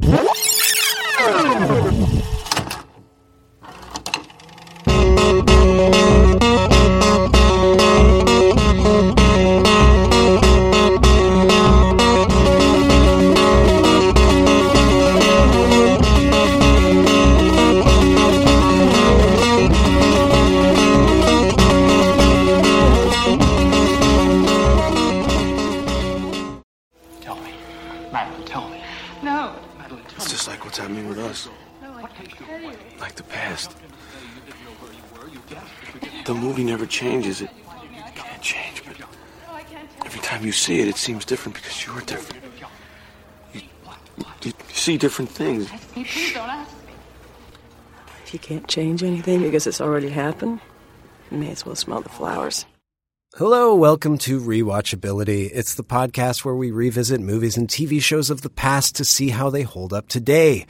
Oh! Happening with us. Like the past. The movie never changes. It can't change, but every time you see it, it seems different because you're different. You, you see different things. If you can't change anything because it's already happened, you may as well smell the flowers. Hello, welcome to Rewatchability. It's the podcast where we revisit movies and TV shows of the past to see how they hold up today.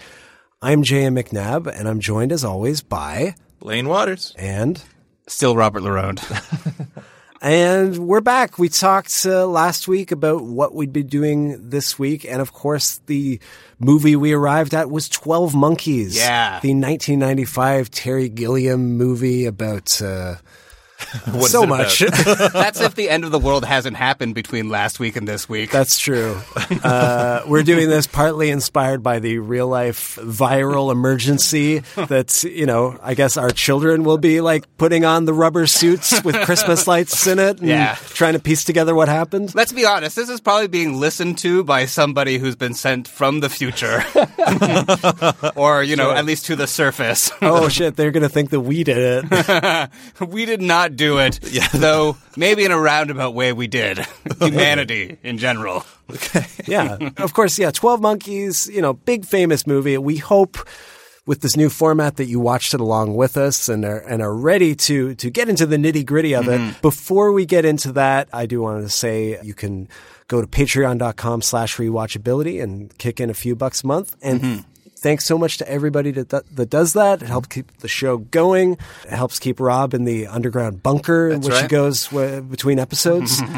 I'm J.M. McNabb, and I'm joined as always by Blaine Waters. and Still Robert Larone. and we're back. We talked uh, last week about what we'd be doing this week, and of course, the movie we arrived at was Twelve Monkeys. Yeah. the 1995 Terry Gilliam movie about. Uh, What's so much. That's if the end of the world hasn't happened between last week and this week. That's true. Uh, we're doing this partly inspired by the real life viral emergency that, you know, I guess our children will be like putting on the rubber suits with Christmas lights in it and Yeah. trying to piece together what happened. Let's be honest, this is probably being listened to by somebody who's been sent from the future. or, you know, at least to the surface. Oh shit, they're going to think that we did it. we did not do it. Though maybe in a roundabout way we did. Humanity in general. yeah. Of course, yeah, 12 Monkeys, you know, big famous movie. We hope with this new format that you watched it along with us and are, and are ready to, to get into the nitty gritty of it. Mm-hmm. Before we get into that, I do want to say you can go to patreon.com slash rewatchability and kick in a few bucks a month. And mm-hmm. Thanks so much to everybody that, that does that. It helps keep the show going. It helps keep Rob in the underground bunker in which he goes w- between episodes.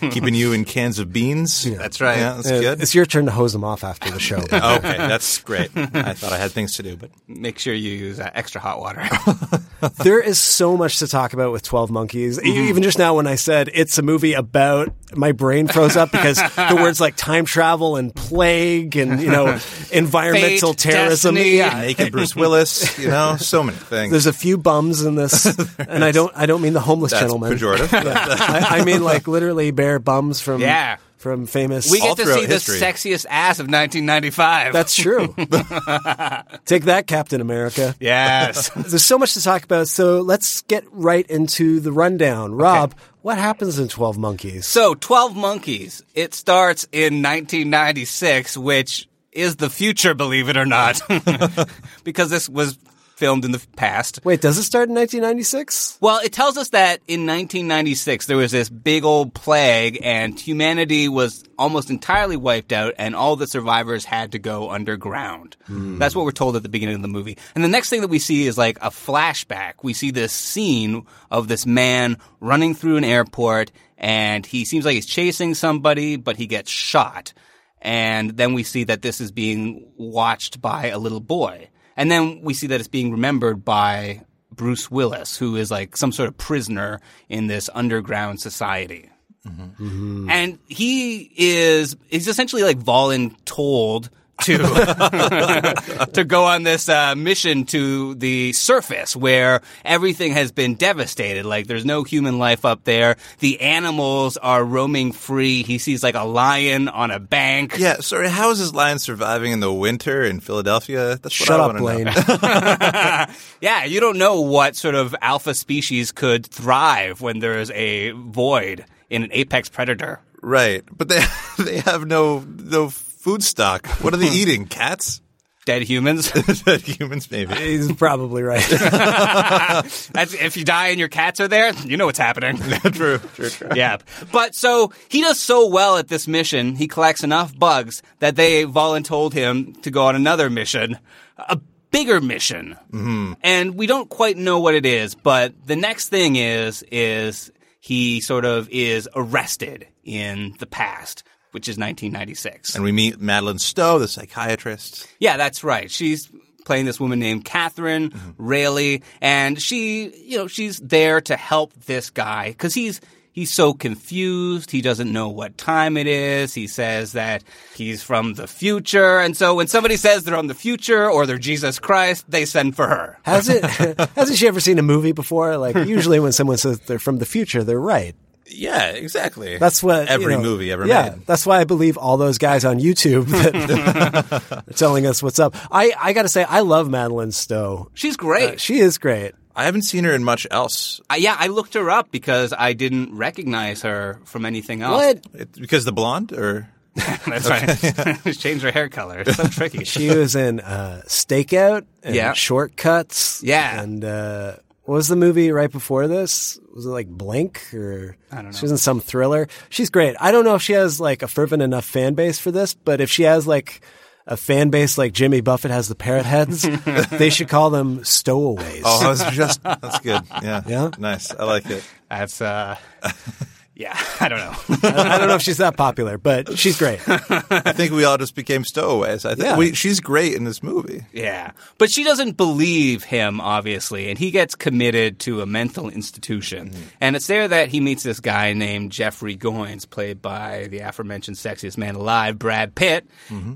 keeping you in cans of beans. That's right. Yeah, that's Uh, good. It's your turn to hose them off after the show. okay, that's great. I thought I had things to do, but Make sure you use uh, extra hot water. there is so much to talk about with 12 Monkeys. E- Even just now when I said it's a movie about, my brain froze up because the words like time travel and plague and, you know, environmental Fate, terrorism. destiny. Yeah. naked Bruce Willis, you know, so many things. There's a few bums in this, and I don't. I don't mean the homeless that's gentleman. pejorative. I, I mean like literally bare bums from Yeah. from famous. we All get to see history. the sexiest ass of 1995. That's true. Take that, Captain America. yes. There's so much to talk about, so let's get right into the rundown. Rob, what happens in 12 Monkeys? So, 12 Monkeys. It starts in 1996, which is the future, believe it or not. because this was filmed in the past. Wait, does it start in 1996? Well, it tells us that in 1996 there was this big old plague and humanity was almost entirely wiped out and all the survivors had to go underground. Hmm. That's what we're told at the beginning of the movie. And the next thing that we see is like a flashback. We see this scene of this man running through an airport and he seems like he's chasing somebody, but he gets shot. And then we see that this is being watched by a little boy. And then we see that it's being remembered by Bruce Willis, who is like some sort of prisoner in this underground society. Mm-hmm. And he is, he's essentially like voluntold to to go on this uh, mission to the surface where everything has been devastated. Like there's no human life up there. The animals are roaming free. He sees like a lion on a bank. yeah, sorry. How is this lion surviving in the winter in Philadelphia? That's what Shut I up, wanna know. Blaine. Yeah, you don't know what sort of alpha species could thrive when there's a void in an apex predator. Right, but they they have no no food stock. What are they eating? Cats? Dead humans. Dead humans, maybe. He's probably right. That's, if you die and your cats are there, you know what's happening. true, true, true. yeah. But so he does so well at this mission, he collects enough bugs that they voluntold him to go on another mission, a bigger mission. Mm-hmm. And we don't quite know what it is, but the next thing is, is he sort of is arrested in the past. Which is 1996. And we meet Madeline Stowe, the psychiatrist. Yeah, that's right. She's playing this woman named Catherine Mm-hmm. Railly, and she, you know, she's there to help this guy because he's he's so confused. He doesn't know what time it is. He says that he's from the future, and so when somebody says they're from the future or they're Jesus Christ, they send for her. Has it? Hasn't she ever seen a movie before? Like usually when someone says they're from the future, they're right. Yeah, exactly. That's what every you know, movie ever yeah, made. that's why I believe all those guys on YouTube that are telling us what's up. I I got to say I love Madeline Stowe. She's great. Uh, she is great. I haven't seen her in much else. Uh, yeah, I looked her up because I didn't recognize her from anything else. What? It, because the blonde, or That's right. Change her hair color. It's so tricky. She was in uh, Stakeout and Yeah. Shortcuts. Yeah. And uh, what was the movie right before this? Was it like Blink or I don't know. She was in some thriller. She's great. I don't know if she has like a fervent enough fan base for this, but if she has like a fan base like Jimmy Buffett has the parrot heads, they should call them stowaways. oh, I was just that's good. Yeah, Yeah? nice. I like it. That's uh, yeah. I don't know. I, I don't know if she's that popular, but she's great. I think we all just became stowaways. I think Yeah. we, she's great in this movie. Yeah. But she doesn't believe him, obviously, and he gets committed to a mental institution. And it's there that he meets this guy named Jeffrey Goines, played by the aforementioned sexiest man alive, Brad Pitt.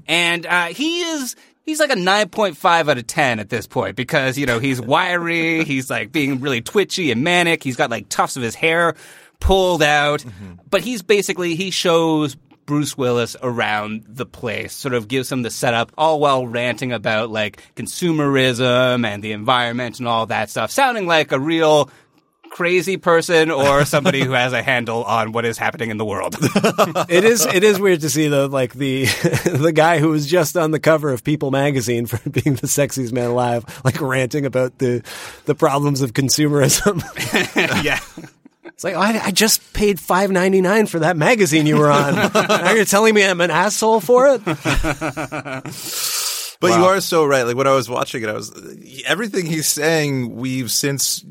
And uh, he is. He's like a 9.5 out of 10 at this point because, you know, he's wiry, he's like being really twitchy and manic, he's got like tufts of his hair pulled out. Mm-hmm. But he's basically, he shows Bruce Willis around the place, sort of gives him the setup, all while ranting about like consumerism and the environment and all that stuff, sounding like a real crazy person or somebody who has a handle on what is happening in the world. It is it is weird to see though, like the the guy who was just on the cover of People magazine for being the sexiest man alive, like ranting about the the problems of consumerism. yeah. It's like I, I just paid five ninety nine for that magazine you were on. now you're telling me I'm an asshole for it. But you are so right. Like when I was watching it, I was everything he's saying. We've since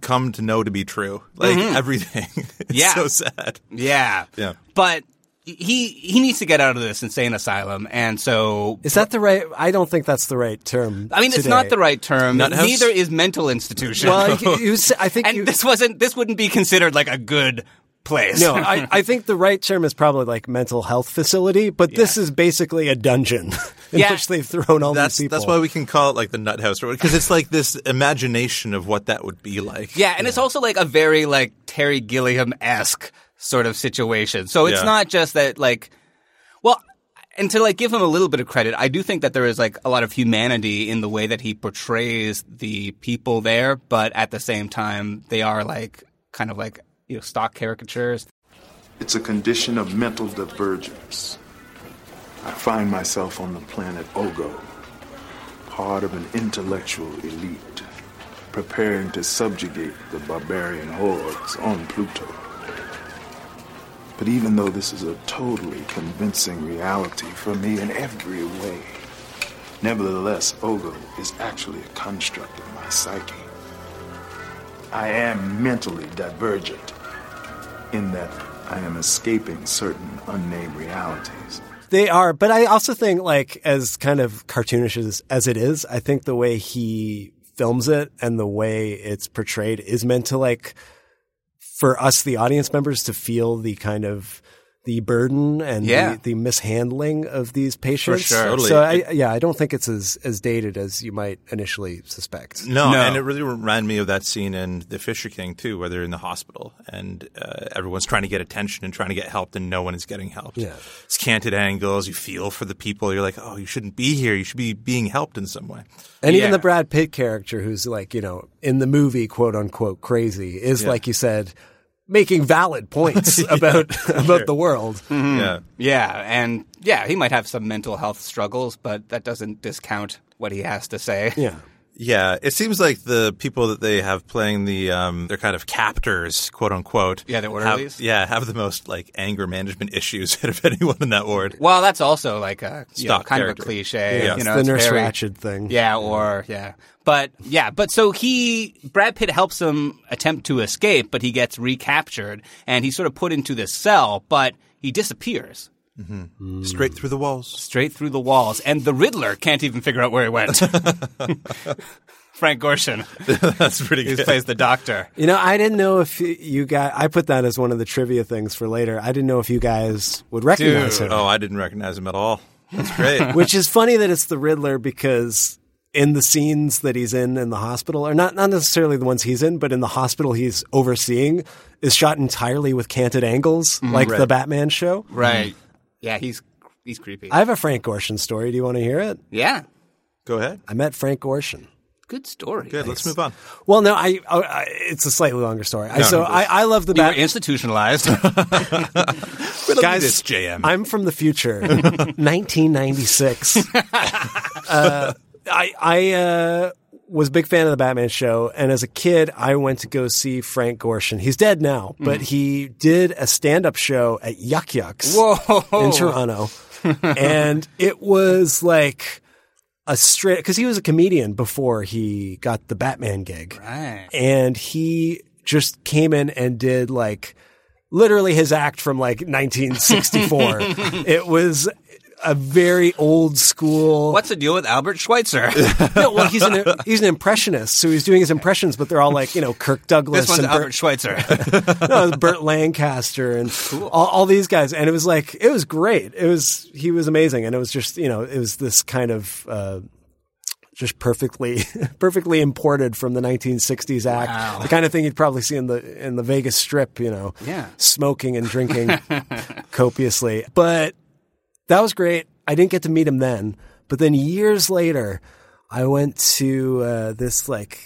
come to know to be true. Like mm-hmm. everything. it's Yeah. so sad. Yeah. Yeah. But he he needs to get out of this insane asylum and so Is that the right? I don't think that's the right term. I mean, it's not the right term. Nut house? Neither is mental institution. Well, you, you, s- I think and you, this wasn't. This wouldn't be considered like a good place. No, I, I think the right term is probably like mental health facility, but this is basically a dungeon in Yeah. which they've thrown all That's these people. that's why we can call it like the nut house because it's like this imagination of what that would be like. yeah, and it's also like a very like Terry Gilliam esque sort of situation. So it's Yeah. not just that like, well. And to like give him a little bit of credit, I do think that there is like a lot of humanity in the way that he portrays the people there, but at the same time, they are like kind of like you know stock caricatures. It's a condition of mental divergence. I find myself on the planet Ogo, part of an intellectual elite, preparing to subjugate the barbarian hordes on Pluto. But even though this is a totally convincing reality for me in every way, nevertheless, Ogo is actually a construct of my psyche. I am mentally divergent in that I am escaping certain unnamed realities. They are, but I also think like as kind of cartoonish as, as it is, I think the way he films it and the way it's portrayed is meant to like for us the audience members to feel the kind of the burden and Yeah. the, the mishandling of these patients. sure. Totally. So I, yeah, I don't think it's as as dated as you might initially suspect. No, No. and it really reminded me of that scene in The Fisher King too, where they're in the hospital and uh, everyone's trying to get attention and trying to get help, and no one is getting helped. Yeah. it's canted angles. You feel for the people. You're like, oh, you shouldn't be here. You should be being helped in some way. And even the Brad Pitt character, who's like, you know, in the movie, quote unquote, crazy, is Yeah. like you said, making valid points about about the world. Mm-hmm. Yeah. Yeah, and yeah, he might have some mental health struggles, but that doesn't discount what he has to say. Yeah. Yeah, it seems like the people that they have playing the um, they're kind of captors, quote unquote. Yeah, the have- orderlies? yeah, have the most like anger management issues out of anyone in that ward. Well, that's also like a you know, kind character. of a cliche. Yeah. you It's know, the it's Nurse very- Ratched thing. Yeah, or yeah, but yeah, but so he Brad Pitt helps him attempt to escape, but he gets recaptured and he's sort of put into this cell, but he disappears Mm-hmm. Straight through the walls. straight through the walls, and the Riddler can't even figure out where he went. Frank Gorshin, That's pretty who good. plays the Doctor. You know, I didn't know if you guys. I put that as one of the trivia things for later. I didn't know if you guys would recognize Dude. him. Oh, I didn't recognize him at all. That's great. Which is funny that it's the Riddler because in the scenes that he's in in the hospital, or not not necessarily the ones he's in, but in the hospital he's overseeing, is shot entirely with canted angles, mm, like the Batman show. Right? Yeah, he's he's creepy. I have a Frank Gorshin story. Do you want to hear it? yeah, Go ahead. I met Frank Gorshin. good story. Good. Let's move on. Well, no, I, I, I it's a slightly longer story. I, No, so no, I, I love the You were Bat. institutionalized. Guys, this, JM. I'm from the future, 1996. uh, I I uh, was a big fan of the Batman show, and as a kid, I went to go see Frank Gorshin. He's dead now, mm. but he did a stand-up show at Yuk Yuk's Whoa. in Toronto, and it was like a straight because he was a comedian before he got the Batman gig Right. and he just came in and did like literally his act from like 1964. it was a very old school. What's the deal with Albert Schweitzer? No, well, he's an he's an impressionist, so he's doing his impressions, but they're all like you know Kirk Douglas this one's and Albert Burt, Schweitzer. no, Burt Lancaster and all, all these guys, and it was like it was great. It was he was amazing, and it was just you know it was this kind of. Uh, just perfectly, perfectly imported from the 1960s act, Wow. the kind of thing you'd probably see in the in the Vegas Strip, you know, Yeah. smoking and drinking copiously. But that was great. I didn't get to meet him then, but then years later, I went to uh, this like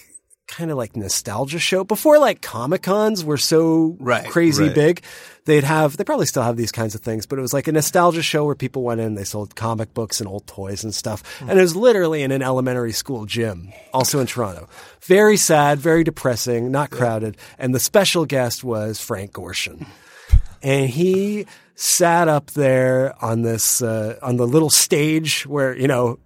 kind of like nostalgia show before like Comic Cons were so Right, crazy right. big. They'd have they probably still have these kinds of things, but it was like a nostalgia show where people went in, they sold comic books and old toys and stuff, and it was literally in an elementary school gym, also in Toronto. Very sad, very depressing, not crowded, and the special guest was Frank Gorshin and he sat up there on this uh, on the little stage where you know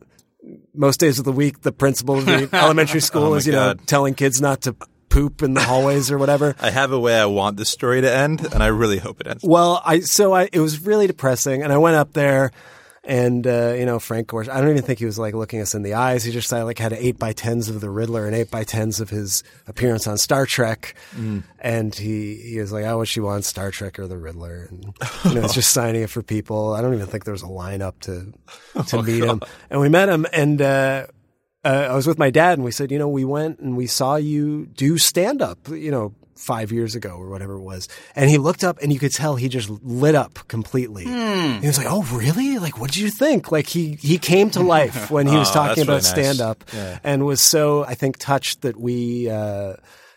most days of the week the principal of the elementary school Oh is you know telling kids not to poop in the hallways or whatever. I have a way I want this story to end, and I really hope it ends. Well, I so I it was really depressing, and I went up there, and uh, you know Frank Gorsh. I don't even think he was like looking us in the eyes. He just uh, like had eight by tens of the Riddler and eight by tens of his appearance on Star Trek, and he he was like, "I wish you want Star Trek or the Riddler," and you know, it's just signing it for people. I don't even think there was a lineup to to meet him, and we met him, and. uh uh, I was with my dad and we said, you know, we went and we saw you do stand up, you know, five years ago or whatever it was. And he looked up and you could tell he just lit up completely. He was like, oh, really? Like, what did you think? Like he, he came to life when he was Oh, talking about really nice. stand up and was so, I think, touched that we, uh,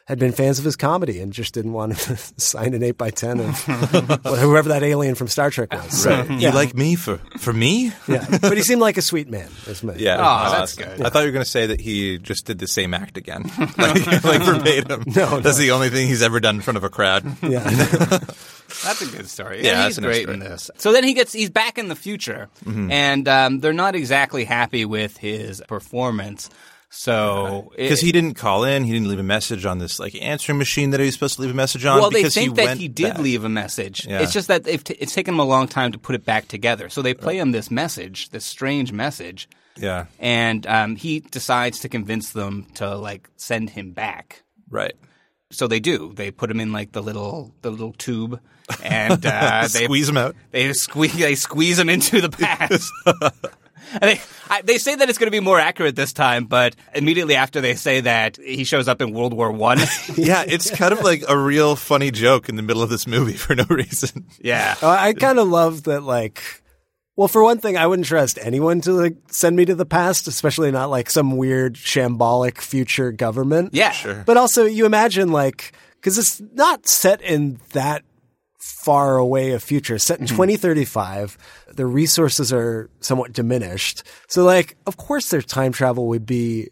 had been fans of his comedy and just didn't want to sign an eight by ten of whoever that alien from Star Trek was. So, You like me for for me? yeah, but he seemed like a sweet man. is my- Yeah. Oh, that's good. I thought you were going to say that he just did the same act again, like, like verbatim. No, that's the only thing he's ever done in front of a crowd. yeah. That's a good story. Yeah, and that's he's a nice great story. in this. So then he gets he's back in the future, and um, they're not exactly happy with his performance. So Because he didn't call in, he didn't leave a message on this like answering machine that he was supposed to leave a message on. well, they because think he that he did back. leave a message. Yeah. It's just that t- it's taken him a long time to put it back together. So they play him this message, this strange message, Yeah, and um, he decides to convince them to like send him back. right. So they do. They put him in like the little the little tube, and uh, they Squeeze him out. They squeeze they squeeze him into the past. and they I, they say that it's going to be more accurate this time, but immediately after they say that, he shows up in World War One. Yeah, it's kind of like a real funny joke in the middle of this movie for no reason. yeah. Uh, I kind of love that, like, well, for one thing, I wouldn't trust anyone to like send me to the past, especially not like some weird shambolic future government. Yeah. Sure. But also, you imagine like because it's not set in that far away a future. Set in hmm. 2035. The resources are somewhat diminished. So like, of course their time travel would be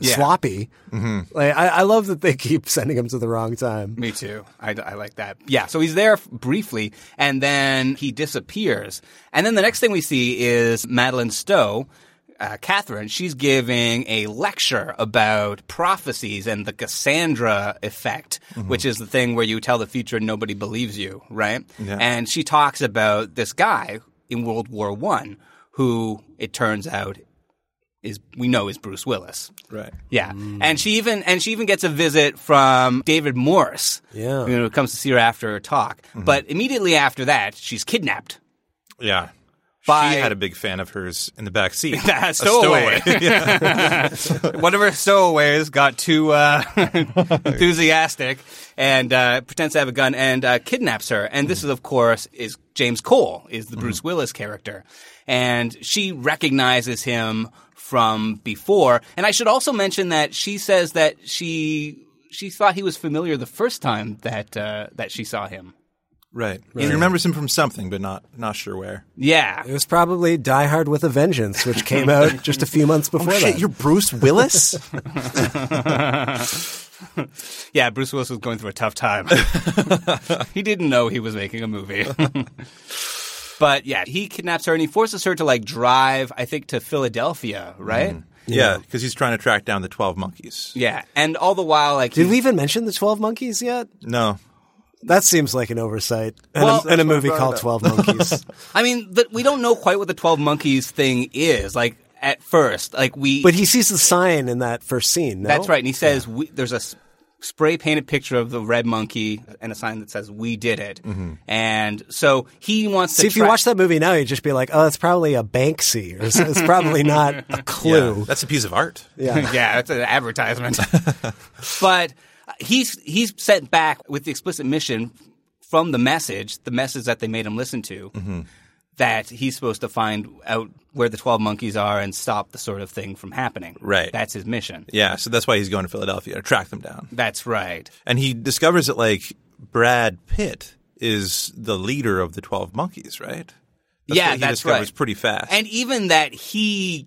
Yeah. sloppy. Mm-hmm. Like, I, I love that they keep sending him to the wrong time. Me too. I, I like that. Yeah. So he's there briefly and then he disappears. And then the next thing we see is Madeline Stowe, uh, Catherine. She's giving a lecture about prophecies and the Cassandra effect, mm-hmm. which is the thing where you tell the future and nobody believes you, right? Yeah. And she talks about this guy in World War One who it turns out is we know is Bruce Willis. Right. Yeah, mm. and she even and she even gets a visit from David Morse. Yeah. you know, who comes to see her after her talk. Mm-hmm. But immediately after that, she's kidnapped. Yeah. By- she had a big fan of hers in the back seat. A A stowaway. One of her stowaways got too uh, enthusiastic and uh, pretends to have a gun and uh, kidnaps her. And this is, of course, is James Cole, is the Bruce Willis character, and she recognizes him from before. And I should also mention that she says that she she thought he was familiar the first time that uh, that she saw him. Right. he remembers him from something, but not not sure where. Yeah, It was probably Die Hard with a Vengeance, which came out just a few months oh, before that. Oh, you're Bruce Willis? Yeah, Bruce Willis was going through a tough time. he didn't know he was making a movie. but yeah, he kidnaps her and he forces her to like drive, I think, to Philadelphia, right? Mm-hmm. yeah, because he's trying to track down the 12 monkeys. Yeah, and all the while, like, Did he- we even mention the 12 Monkeys yet? No. That seems like an oversight. And, Well- a, and a That's why I movie called 12 Monkeys. I mean, the, we don't know quite what the Twelve Monkeys thing is. Like at first, like we, but he sees the sign in that first scene, no? that's right, and he says we, there's a spray painted picture of the red monkey and a sign that says "We did it," mm-hmm. and so he wants to. See, if you watch that movie now, you'd just be like, oh, it's probably a Banksy. Or it's, it's probably not a clue. Yeah, that's a piece of art. Yeah. yeah, it's an advertisement. but he's he's sent back with the explicit mission from the message, the message that they made him listen to, Mm-hmm. that he's supposed to find out where the twelve monkeys are and stop the sort of thing from happening. Right. That's his mission. Yeah, so that's why he's going to Philadelphia to track them down. That's right. And he discovers that like Brad Pitt is the leader of the 12 monkeys, right? That's yeah, he that's discovers right. pretty fast. And even that he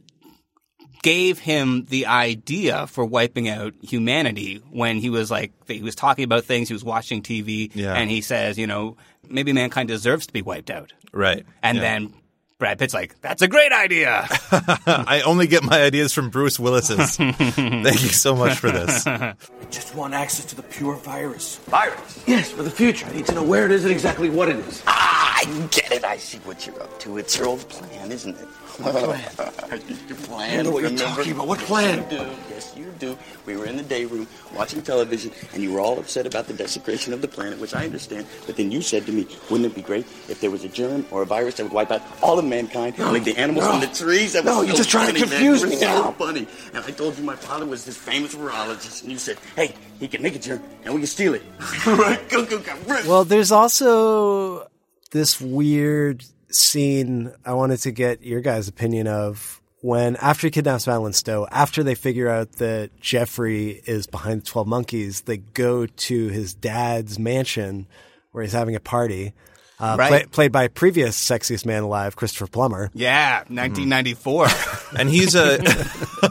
gave him the idea for wiping out humanity when he was like he was talking about things he was watching TV Yeah. and he says you know maybe mankind deserves to be wiped out right. and Yeah. then Brad Pitt's like that's a great idea I only get my ideas from Bruce Willis's. Thank you so much for this. I just want access to the pure virus. Virus? Yes, for the future. I need to know where it is and exactly what it is. Ah, I get it. I see what you're up to. It's your old plan, isn't it? What plan? your plan. I don't know what you're talking about. What plan? Yes, you do. Yes, you do. We were in the day room watching television, and you were all upset about the desecration of the planet, which I understand. But then you said to me, wouldn't it be great if there was a germ or a virus that would wipe out all of mankind, like the animals no. and the trees? That No, was you're so just trying to funny, confuse man. me so now. funny. And I told you my father was this famous virologist, and you said, hey, he can make a germ, and we can steal it. right? Go, go, go. Well, there's also this weird scene I wanted to get your guys' opinion of when after he kidnaps Madeline Stowe, after they figure out that Jeffrey is behind the 12 monkeys, they go to his dad's mansion where he's having a party. Uh, Right. play, played by previous sexiest man alive, Christopher Plummer. yeah 1994 And he's a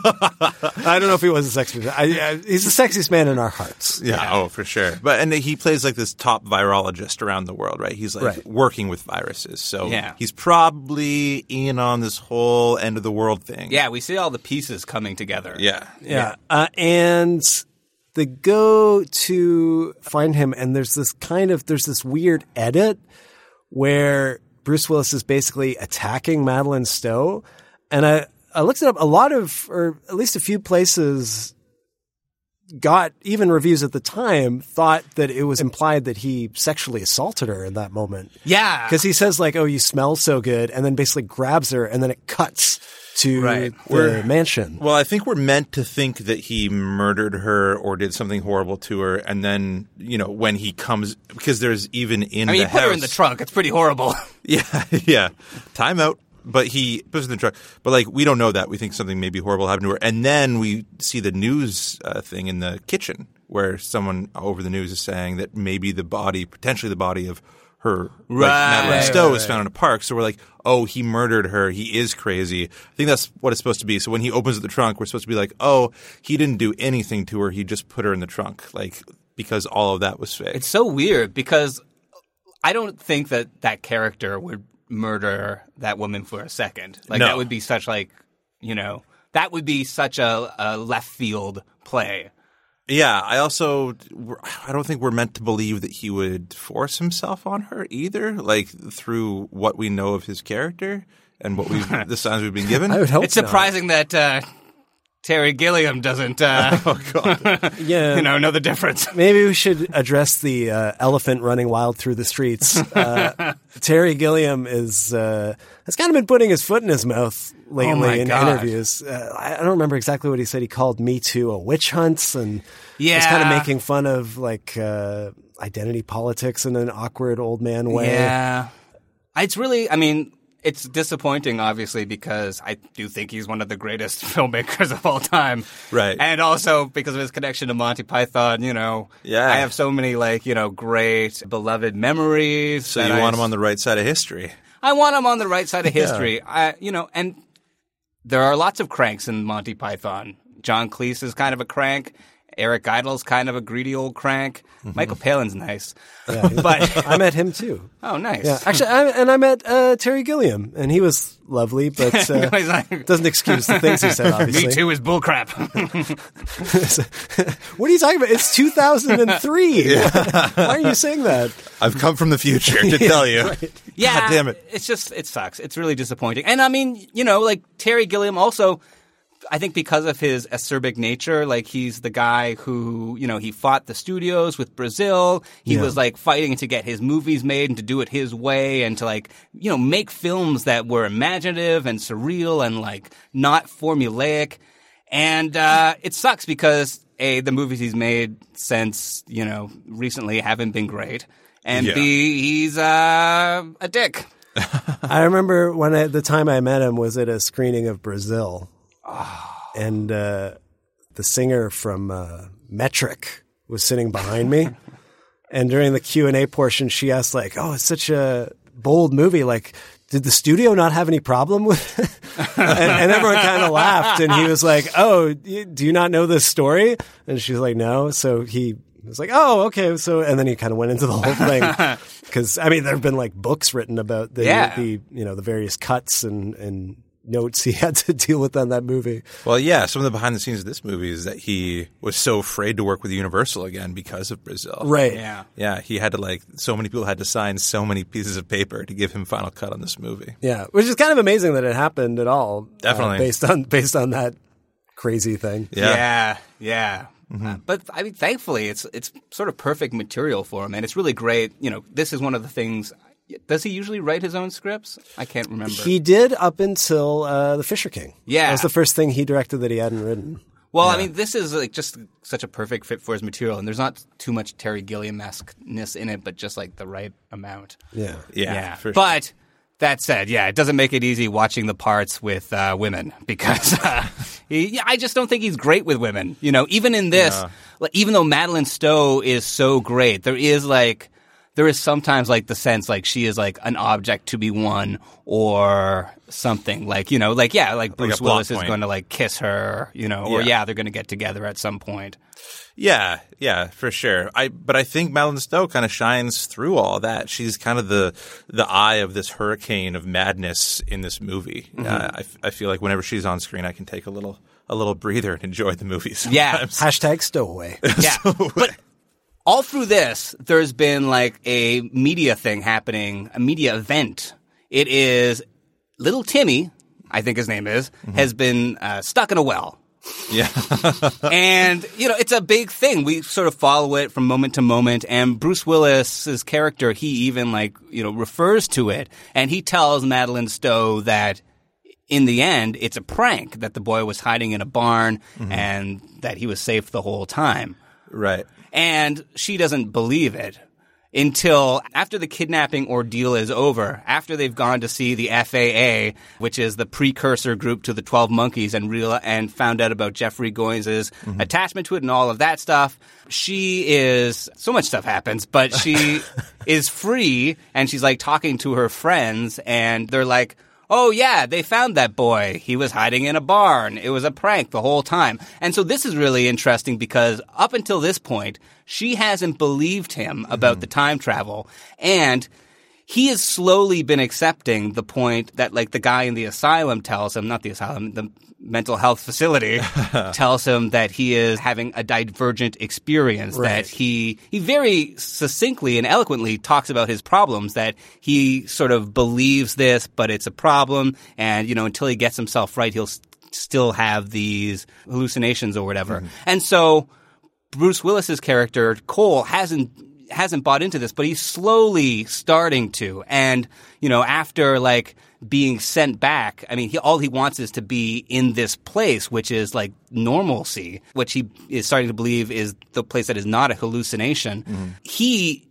I don't know if he was the sexiest. I, I, he's the sexiest man in our hearts. yeah, oh for sure. But and he plays like this top virologist around the world, right? He's like Right. working with viruses, so Yeah. he's probably in on this whole end of the world thing. yeah we see all the pieces coming together yeah, Yeah. Uh, and they go to find him, and there's this kind of there's this weird edit where Bruce Willis is basically attacking Madeline Stowe, and I I looked it up. A lot of, or at least a few places, got even reviews at the time thought that it was implied that he sexually assaulted her in that moment. yeah Because he says like, "Oh, you smell so good," and then basically grabs her, and then it cuts to Right. the We're- mansion. Well, I think we're meant to think that he murdered her or did something horrible to her, and then you know when he comes because there's even in I mean the you put house. her in the trunk it's pretty horrible Yeah, yeah. Time out. But he puts her in the truck. But like we don't know that. We think something maybe horrible happened to her, and then we see the news uh, thing in the kitchen where someone over the news is saying that maybe the body, potentially the body of her, Right. like Madeline Stowe, right, was found in a park. So we're like, oh, he murdered her. He is crazy. I think that's what it's supposed to be. So when he opens the trunk, we're supposed to be like, oh, he didn't do anything to her. He just put her in the trunk, like because all of that was fake. It's so weird because I don't think that that character would murder that woman for a second. Like No. that would be such like you know that would be such a, a left field play. Yeah, I also I don't think we're meant to believe that he would force himself on her either, like through what we know of his character and what we've the signs we've been given. I would hope It's not. surprising that uh, Terry Gilliam doesn't. Uh, Oh god. Yeah. you know know the difference. Maybe we should address the uh, elephant running wild through the streets. Uh, Terry Gilliam is uh, has kind of been putting his foot in his mouth lately Oh in God. interviews. Uh, I I don't remember exactly what he said. He called Me Too a witch hunt, and Yeah, was kind of making fun of like uh, identity politics in an awkward old man way. Yeah. It's really, I mean, it's disappointing, obviously, because I do think he's one of the greatest filmmakers of all time. Right. And also because of his connection to Monty Python, you know. Yeah. I have so many, like, you know, great, beloved memories. So you I- want him on the right side of history. I want him on the right side of history. I, you know, and there are lots of cranks in Monty Python. John Cleese is kind of a crank. Eric Idle's kind of a greedy old crank. Michael Palin's nice. but, I met him too. oh, nice. Yeah, actually, I, and I met uh, Terry Gilliam, and he was lovely, but uh, He's like- doesn't excuse the things he said. Obviously, Me too is bullcrap. what are you talking about? It's 2003. Why are you saying that? I've come from the future to tell you. yeah, God damn it. It's just it sucks. It's really disappointing. And I mean, you know, like Terry Gilliam also. I think because of his acerbic nature, like he's the guy who, you know, he fought the studios with Brazil. He Yeah. was like fighting to get his movies made and to do it his way and to like, you know, make films that were imaginative and surreal and like not formulaic. And uh, it sucks because A, the movies he's made since, you know, recently haven't been great. And Yeah. B, he's uh, a dick. I remember when I, the time I met him was at a screening of Brazil, and uh, the singer from uh, Metric was sitting behind me. and during the Q and A portion, she asked, "Like, oh, it's such a bold movie. Like, did the studio not have any problem with?" it? and, and everyone kind of laughed, and he was like, "Oh, do you not know this story?" And she was like, "No." So he was like, "Oh, okay." So, and then he kind of went into the whole thing because I mean, there have been like books written about the Yeah. the you know the various cuts and and notes he had to deal with on that movie. Well, yeah, some of the behind the scenes of this movie is that he was so afraid to work with Universal again because of Brazil. Right. Yeah. Yeah, he had to like so many people had to sign so many pieces of paper to give him final cut on this movie. Yeah, which is kind of amazing that it happened at all. uh, Definitely. based on based on that crazy thing. Yeah. Yeah, yeah. Uh, but I mean, thankfully, it's it's sort of perfect material for him, and it's really great. You know, this is one of the things. Does he usually write his own scripts? I can't remember. He did up until uh, the Fisher King. Yeah. that was the first thing he directed that he hadn't written. well, I mean, this is like just such a perfect fit for his material, and there's not too much Terry Gilliam esqueness in it, but just like the right amount. Yeah, Yeah, for sure. But that said, yeah, it doesn't make it easy watching the parts with uh, women because uh, he, yeah, I just don't think he's great with women. You know, even in this, like, even though Madeline Stowe is so great, there is like there is sometimes like the sense like she is like an object to be won or something like you know like yeah like Bruce plot Willis is going to like kiss her you know or Yeah. yeah they're going to get together at some point. Yeah, yeah, for sure. I but I think Madeline Stowe kind of shines through all that. She's kind of the the eye of this hurricane of madness in this movie. Mm-hmm. Uh, I, f- I feel like whenever she's on screen, I can take a little a little breather and enjoy the movie. Yeah. hashtag stowaway. Yeah. but all through this, there's been like a media thing happening, a media event. It is little Timmy, I think his name is, has been uh, stuck in a well. yeah. and you know it's a big thing. We sort of follow it from moment to moment. And Bruce Willis's character, he even like you know refers to it, and he tells Madeline Stowe that in the end it's a prank that the boy was hiding in a barn and that he was safe the whole time. right. And she doesn't believe it. until after the kidnapping ordeal is over, after they've gone to see the FAA, which is the precursor group to the 12 Monkeys and real and found out about Jeffrey Goines' mm-hmm. attachment to it and all of that stuff. She is so much stuff happens, but she is free and she's like talking to her friends and they're like, Oh yeah, they found that boy. He was hiding in a barn. It was a prank the whole time. And so this is really interesting because up until this point, she hasn't believed him about the time travel. And he has slowly been accepting the point that like the guy in the asylum tells him, not the asylum, the mental health facility tells him that he is having a divergent experience Right. that he he very succinctly and eloquently talks about his problems that he sort of believes this but it's a problem and you know until he gets himself right he'll s- still have these hallucinations or whatever mm-hmm. and so Bruce Willis's character Cole hasn't hasn't bought into this, but he's slowly starting to. And you know, after like being sent back, I mean, he, all he wants is to be in this place, which is like normalcy, which he is starting to believe is the place that is not a hallucination. Mm-hmm. He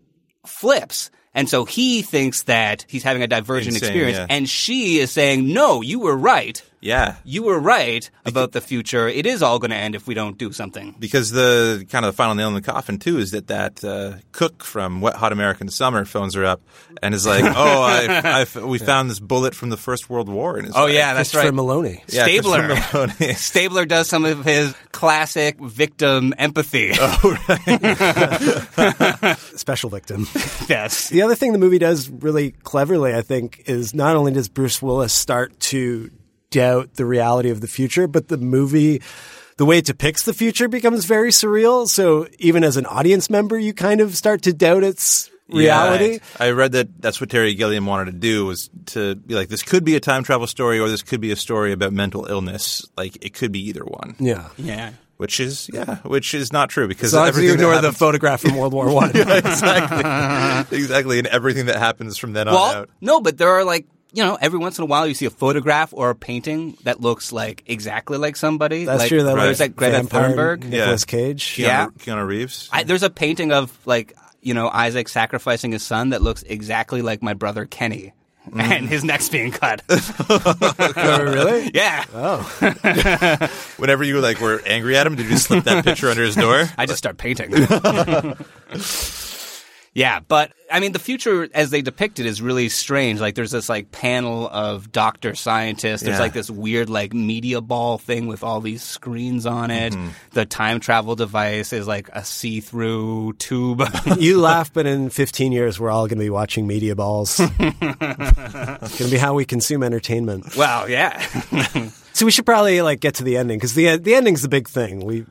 flips. And so he thinks that he's having a divergent Insane, experience, yeah. and she is saying, "No, you were right. Yeah. You were right about the future. It is all going to end if we don't do something." Because the kind of the final nail in the coffin too is that that uh, cook from Wet Hot American Summer phones her up and is like, "Oh, I, I, we found this bullet from the First World War." And Oh yeah, that's right. Meloni. Yeah, Stabler. Meloni. Stabler does some of his classic victim empathy. Oh right. Special victim. yes. The other thing the movie does really cleverly, I think, is not only does Bruce Willis start to doubt the reality of the future, but the movie, the way it depicts the future becomes very surreal. So even as an audience member, you kind of start to doubt its reality. Yeah, I read that that's what Terry Gilliam wanted to do was to be like, this could be a time travel story or this could be a story about mental illness. Like it could be either one. Yeah. Yeah. Which is yeah, which is not true because As long as you everything that ignore the photograph from World War One. Yeah, exactly, exactly, and everything that happens from then on out. no, but there are like you know, every once in a while you see a photograph or a painting that looks like exactly like somebody. That's like, true. That There's like like Greta vampire Thunberg. Nicolas Cage. Keanu, Yeah. Keanu Reeves. I, there's a painting of like you know Isaac sacrificing his son that looks exactly like my brother Kenny, mm. and his neck's being cut. Oh, really? yeah, Oh. Whenever you like were angry at him, did you slip that picture under his door? I just start painting. Yeah, but I mean, the future as they depict it is really strange. Like, there's this like panel of doctor scientists. There's Yeah. like this weird like media ball thing with all these screens on it. Mm-hmm. The time travel device is like a see-through tube. You laugh, but in 15 years, we're all going to be watching media balls. it's going to be how we consume entertainment. well, yeah. So we should probably like get to the ending because the the ending's the big thing. We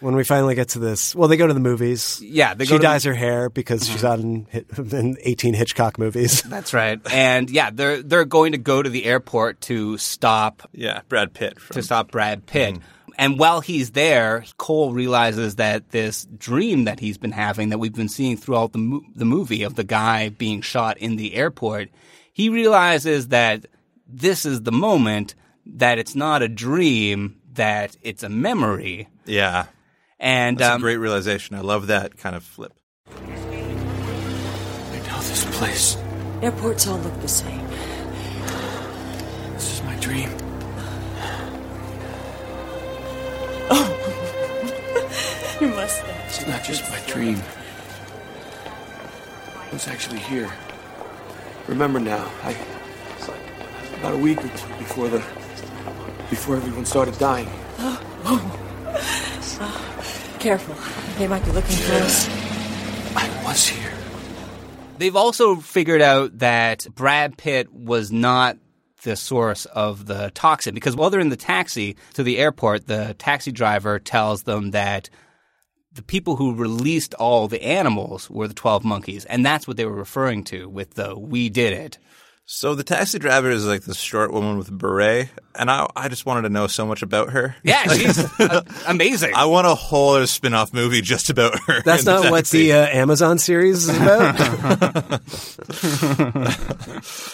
when we finally get to this, well, they go to the movies. Yeah, they she go to the- dyes her hair because she's mm-hmm. on hit, in 18 Hitchcock movies. That's right. And yeah, they're they're going to go to the airport to stop Yeah, Brad Pitt. From, to stop Brad Pitt. Mm-hmm. And while he's there, Cole realizes that this dream that he's been having, that we've been seeing throughout the mo- the movie of the guy being shot in the airport, he realizes that this is the moment that it's not a dream, that it's a memory. yeah, And that's um, a great realization. I love that kind of flip. I know this place. Airports all look the same. This is my dream. Oh, your mustache. It's not just my dream. I was actually here. Remember now, I it's like about a week or two before the before everyone started dying. Careful. They might be looking for us. I was here. They've also figured out that Brad Pitt was not the source of the toxin because while they're in the taxi to the airport, the taxi driver tells them that the people who released all the animals were the 12 monkeys. And that's what they were referring to with the we did it. So the taxi driver is like this short woman with a beret, and I, I just wanted to know so much about her. Yeah, she's uh, amazing. I want a whole other spin-off movie just about her. That's in the not what taxi. the uh, Amazon series is about.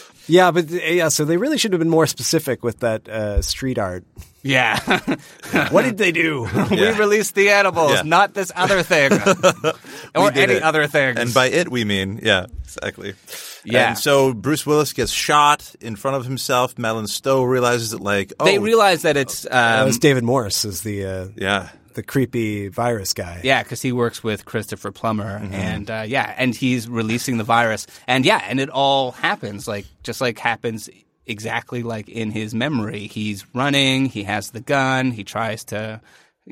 Yeah, but uh, yeah, so they really should have been more specific with that uh, street art. Yeah. What did they do? we released the animals, Yeah. not this other thing. or did any it. other thing. And by it, we mean, yeah, exactly. Yeah. And so Bruce Willis gets shot in front of himself. Madeline Stowe realizes that, like, oh, they realize that it's. Uh, Um, it's David Morse is the uh, yeah, the creepy virus guy. Yeah, because he works with Christopher Plummer, Mm-hmm. and uh, yeah, and he's releasing the virus, and yeah, and it all happens like just like happens exactly like in his memory. He's running, he has the gun, he tries to,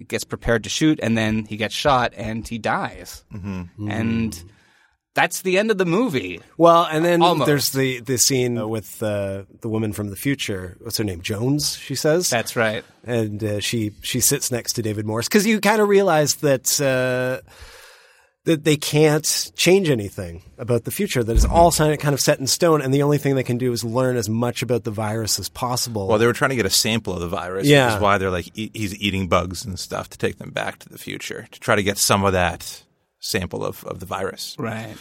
gets prepared to shoot, and then he gets shot and he dies, mm-hmm. and that's the end of the movie. Well, and then Almost. there's the the scene with uh, the woman from the future. What's her name? Jones. She says That's right. and uh, she she sits next to David Morse because you kind of realize that uh, that they can't change anything about the future. That it's all si- kind of set in stone, and the only thing they can do is learn as much about the virus as possible. Well, they were trying to get a sample of the virus, Yeah. which is why they're like e- he's eating bugs and stuff to take them back to the future to try to get some of that sample of, of the virus. Right.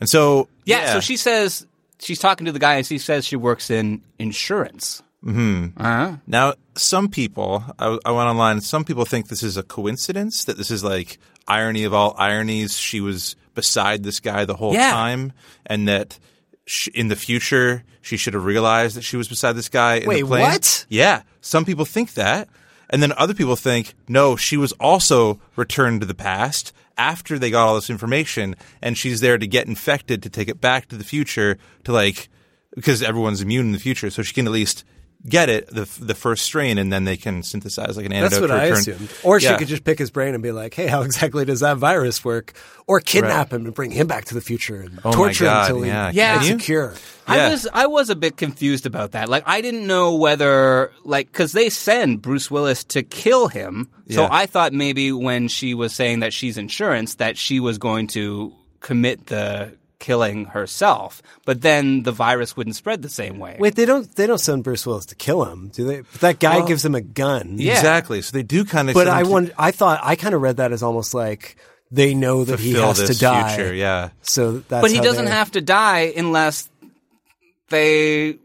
And so Yeah, So she says she's talking to the guy, and she says she works in insurance. Mm-hmm. Uh-huh. Now, some people, I, I went online, some people think this is a coincidence, that this is like irony of all ironies. She was beside this guy the whole Yeah. time, and that sh in the future, she should have realized that she was beside this guy in Wait, the plane. what? Yeah. Some people think that. And then other people think, no, she was also returned to the past after they got all this information, and she's there to get infected to take it back to the future to like, because everyone's immune in the future, so she can at least get it the the first strain, and then they can synthesize like an antidote. That's what to I assumed. Or she could just pick his brain and be like, "Hey, how exactly does that virus work?" Or kidnap him and bring him back to the future and Oh torture him God, until he yeah. Yeah. gets a Can you? cure. I was I was a bit confused about that. Like I didn't know whether like because they send Bruce Willis to kill him. So Yeah. I thought maybe when she was saying that she's insurance that she was going to commit the killing herself. But then the virus wouldn't spread the same way. Wait, they don't they don't send Bruce Willis to kill him, do they? But that guy gives him a gun. Yeah. Exactly. So they do kind of. But I want I thought I kind of read that as almost like they know that he has this to die. future. Yeah. So that's but he doesn't have to die unless they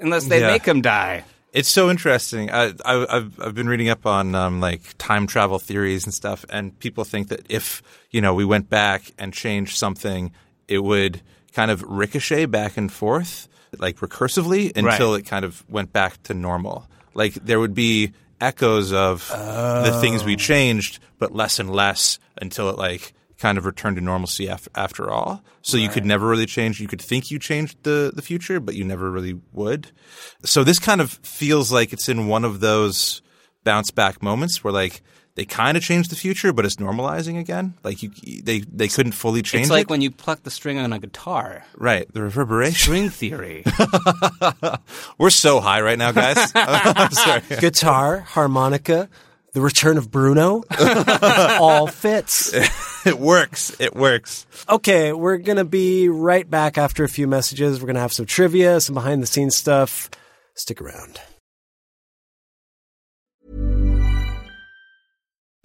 unless they Yeah. make him die. It's so interesting. I, I, I've I've been reading up on um, like time travel theories and stuff, and people think that if you know we went back and changed something, it would kind of ricochet back and forth, like recursively, until it kind of went back to normal. Like there would be echoes of the things we oh. changed, but less and less until it like kind of returned to normalcy after, after all. So you could never really change. You could think you changed the, the future, but you never really would. So this kind of feels like it's in one of those bounce back moments where like they kind of changed the future, but it's normalizing again. Like you, they they couldn't fully change It's like it. when you pluck the string on a guitar. right, the reverberation. String theory. We're so high right now, guys. Sorry. guitar, harmonica, the return of Bruno, all fits. It works. It works. Okay, we're going to be right back after a few messages. We're going to have some trivia, some behind the scenes stuff. Stick around.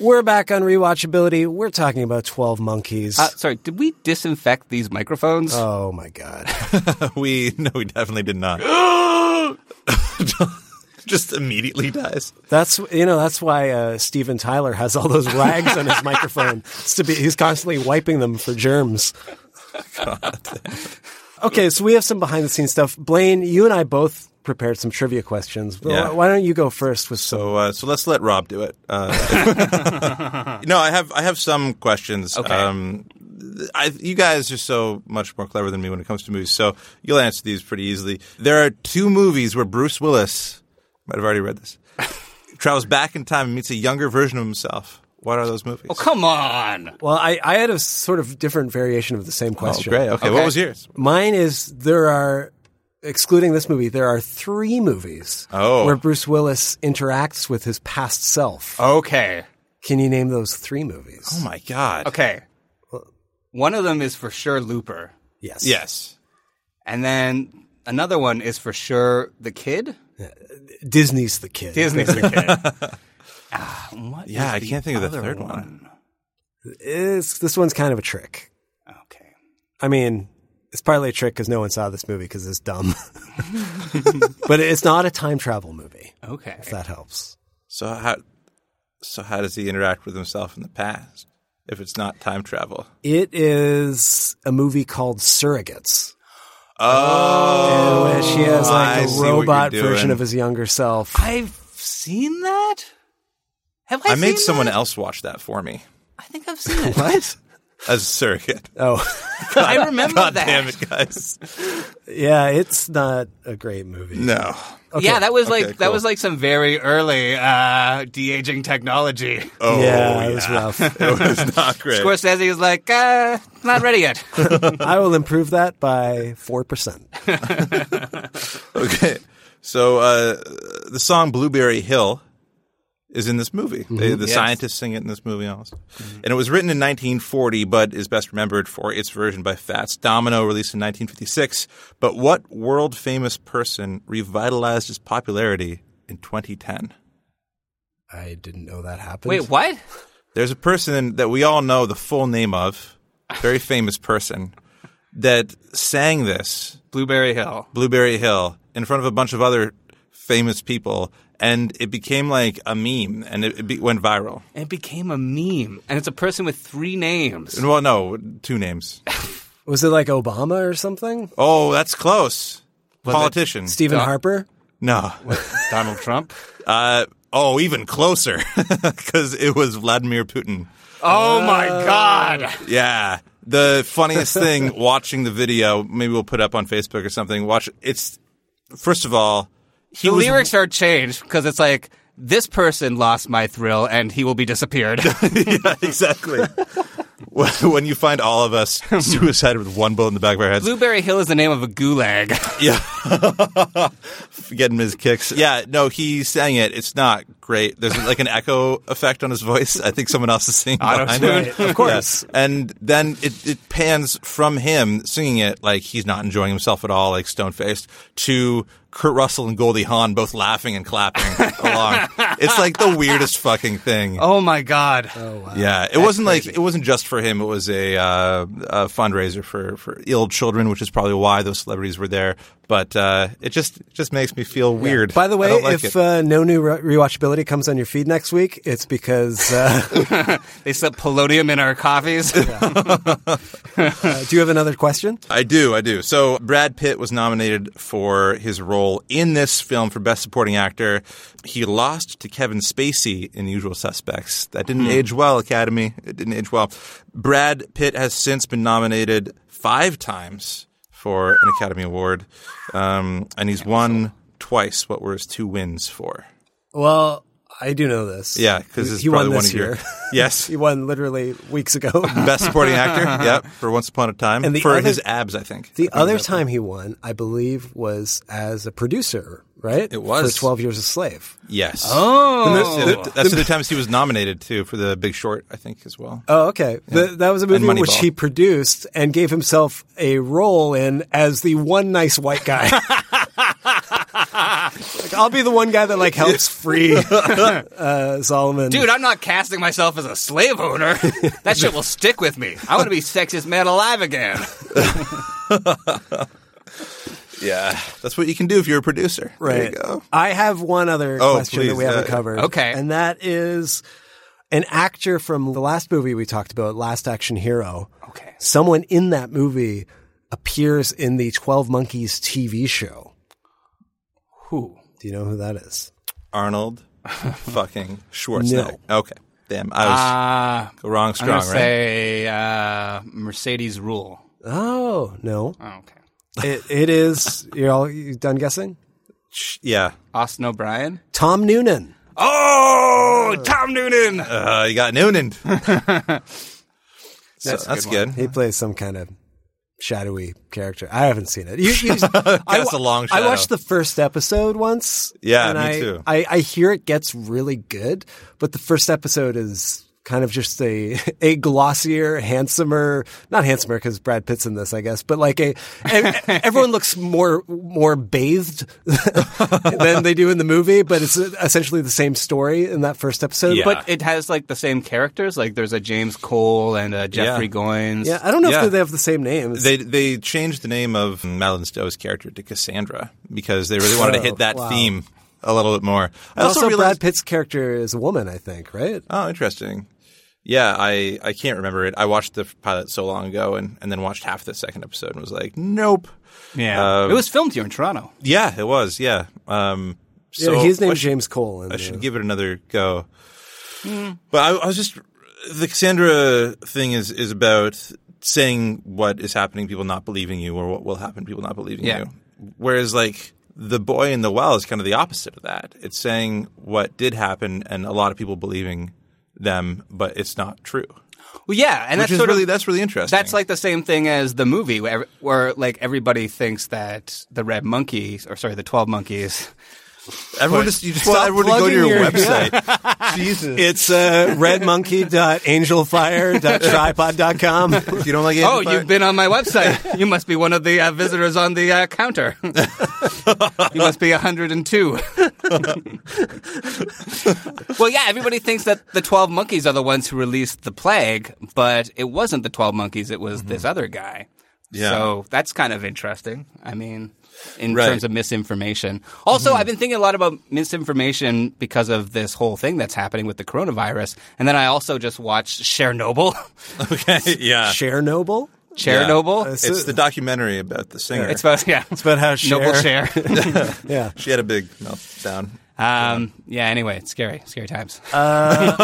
We're back on rewatchability. We're talking about 12 Monkeys. Uh, sorry, did we disinfect these microphones? oh my God. we no, we definitely did not. Just immediately dies. That's you know that's why uh, Steven Tyler has all those rags on his microphone. It's to be he's constantly wiping them for germs. okay, so we have some behind the scenes stuff. Blaine, you and I both prepared some trivia questions. Yeah. Why don't you go first with some? So uh, so let's let Rob do it. Uh, no, I have I have some questions. Okay. Um, I, you guys are so much more clever than me when it comes to movies, so you'll answer these pretty easily. There are two movies where Bruce Willis might have already read this. travels back in time and meets a younger version of himself. What are those movies? Oh, come on. Well, I, I had a sort of different variation of the same Oh, question. great. Okay. What was yours? Mine is there are, excluding this movie, there are three movies Oh. where Bruce Willis interacts with his past self. Okay. Can you name those three movies? Oh my god. Okay. One of them is for sure Looper. Yes. Yes. And then another one is for sure The Kid. Disney's the kid. Disney's The Kid. Ah, what Yeah, I can't think of the other third one. It's, this one's kind of a trick. Okay. I mean, it's partly a trick because no one saw this movie because it's dumb. but it's not a time travel movie, Okay. if that helps. So how so how does he interact with himself in the past if it's not time travel? It is a movie called Surrogates. Oh, where she has like a robot version of his younger self. I've seen that. Have I? I made someone that? else watch that for me I think I've seen it. What? As a surrogate. Oh, I remember God that. damn it, guys! yeah, it's not a great movie. No. Yeah, that was like Okay, that was like some very early uh, de aging technology. Oh, yeah, it was rough. it was not great. Scorsese was like, uh, not ready yet. I will improve that by 4%. Okay, so uh, the song "Blueberry Hill" is in this movie. They, mm-hmm. the Yes. scientists sing it in this movie also, and it was written in 1940, but is best remembered for its version by Fats Domino, released in 1956. But what world famous person revitalized its popularity in 2010? I didn't know that happened. Wait, what? There's a person that we all know the full name of, very famous person, that sang this Blueberry Hill. Blueberry Hill in front of a bunch of other famous people, and it became like a meme, and it, it be, went viral. It became a meme, and it's a person with three names. Well, no, two names. Was it like Obama or something? Oh, that's close. Was Politician. Stephen Uh, Harper? No. Donald Trump. Uh, oh, even closer, because it was Vladimir Putin. Oh my God! Yeah. The funniest thing watching the video, maybe we'll put up on Facebook or something. Watch it's first of all, he The was lyrics are changed because it's like this person lost my thrill, and he will be disappeared. yeah, exactly. when you find all of us suicided with one bullet in the back of our heads, Blueberry Hill is the name of a gulag. yeah, getting his kicks. Yeah, no, he sang it. It's not great. There's like an echo effect on his voice. I think someone else is singing behind Auto-tune. him. Of course. Yeah. And then it, it pans from him singing it like he's not enjoying himself at all, like stone faced, to Kurt Russell and Goldie Hawn both laughing and clapping along. It's like the weirdest fucking thing. Oh my God! Oh wow. Yeah, it wasn't like it wasn't just for him. It was a, uh, a fundraiser for, for ill children, which is probably why those celebrities were there. But uh, it just just makes me feel weird. By the way, like if uh, no new re- rewatchability comes on your feed next week, it's because. Uh, They slip polonium in our coffees. uh, do you have another question? I do, I do. So Brad Pitt was nominated for his role in this film for Best Supporting Actor. He lost to Kevin Spacey in Usual Suspects. That didn't age well, Academy. It didn't age well. Brad Pitt has since been nominated five times for an Academy Award, um, and he's won twice. What were his two wins for? Well, I do know this. Yeah, because He- won one this year. yes. He won literally weeks ago. Best supporting actor, yep, for Once Upon a Time, And for other- his abs, I think. The other time he won, I believe, was as a producer, right? It was. for Twelve Years a Slave. Yes. Oh. That's, the, that's the times he was nominated too for the Big Short, I think, as well. Oh, okay. The, that was a movie which he produced and gave himself a role in as the one nice white guy. Like, I'll be the one guy that like helps free uh, Solomon. Dude, I'm not casting myself as a slave owner. That shit will stick with me. I want to be sexiest man alive again. Yeah, that's what you can do if you're a producer. There Right. you go. I have one other Oh, question that please, we haven't uh, covered. okay. And that is an actor from the last movie we talked about, Last Action Hero. Okay. Someone in that movie appears in the 12 Monkeys TV show. Who? Do you know who that is? Arnold fucking Schwarzenegger. Okay. Damn, I was Uh, go wrong I'm strong, right? say uh, Mercedes Ruehl. Oh, no. Oh, okay. It, it is, you're all you done guessing? yeah. Austin O'Brien? Tom Noonan. Oh, Tom Noonan. Uh, you got Noonan. so, That's that's, good one. good. He plays some kind of shadowy character. I haven't seen it. You, you, Cast a long I watched the first episode once. Yeah, me I, too. I, I hear it gets really good, but the first episode is kind of just a a glossier, handsomer, not handsomer because Brad Pitt's in this, I guess, but like a, e- everyone looks more more bathed than they do in the movie, but it's essentially the same story in that first episode. Yeah. But it has like the same characters. Like there's a James Cole and a Jeffrey Yeah. Goines. Yeah, I don't know Yeah. if they have the same names. They they changed the name of Madeline Stowe's character to Cassandra because they really wanted to hit that Oh, wow. theme a little bit more. I And also, realized, Brad Pitt's character is a woman, I think, right? Oh, interesting. Yeah, I, I can't remember it. I watched the pilot so long ago and, and then watched half the second episode and was like, nope. yeah. Um, it was filmed here in Toronto. Yeah, it was. Yeah. Um, so yeah, he's I named should- James Cole. in I the- should give it another go. But I, I was just the Cassandra thing is is about saying what is happening, people not believing you, or what will happen, people not believing Yeah. you. Whereas like the boy in the well is kind of the opposite of that. It's saying what did happen, and a lot of people believing them, but it's not true. Well, yeah, and Which that's sort really of that's really interesting. That's like the same thing as the movie, where, where like everybody thinks that the red monkeys, or sorry, the twelve monkeys. everyone just you just Stop want everyone to go to your, plugging your- website. Jesus, It's uh, redmonkey.angelfire.tripod.com. if you don't like it. Oh, you've been on my website. you must be one of the uh, visitors on the uh, counter. you must be 102. well, yeah, everybody thinks that the 12 monkeys are the ones who released the plague, but it wasn't the 12 monkeys, it was this other guy. Yeah. So that's kind of interesting. I mean, in Right. terms of misinformation. Also, I've been thinking a lot about misinformation because of this whole thing that's happening with the coronavirus. And then I also just watched Chernobyl. okay, yeah. Chernobyl? Chernobyl. Yeah. It's the documentary about the singer. It's about yeah. It's about how Cher, Noble share. Yeah. she had a big meltdown. Um, yeah. Anyway, it's scary. Scary times. Uh,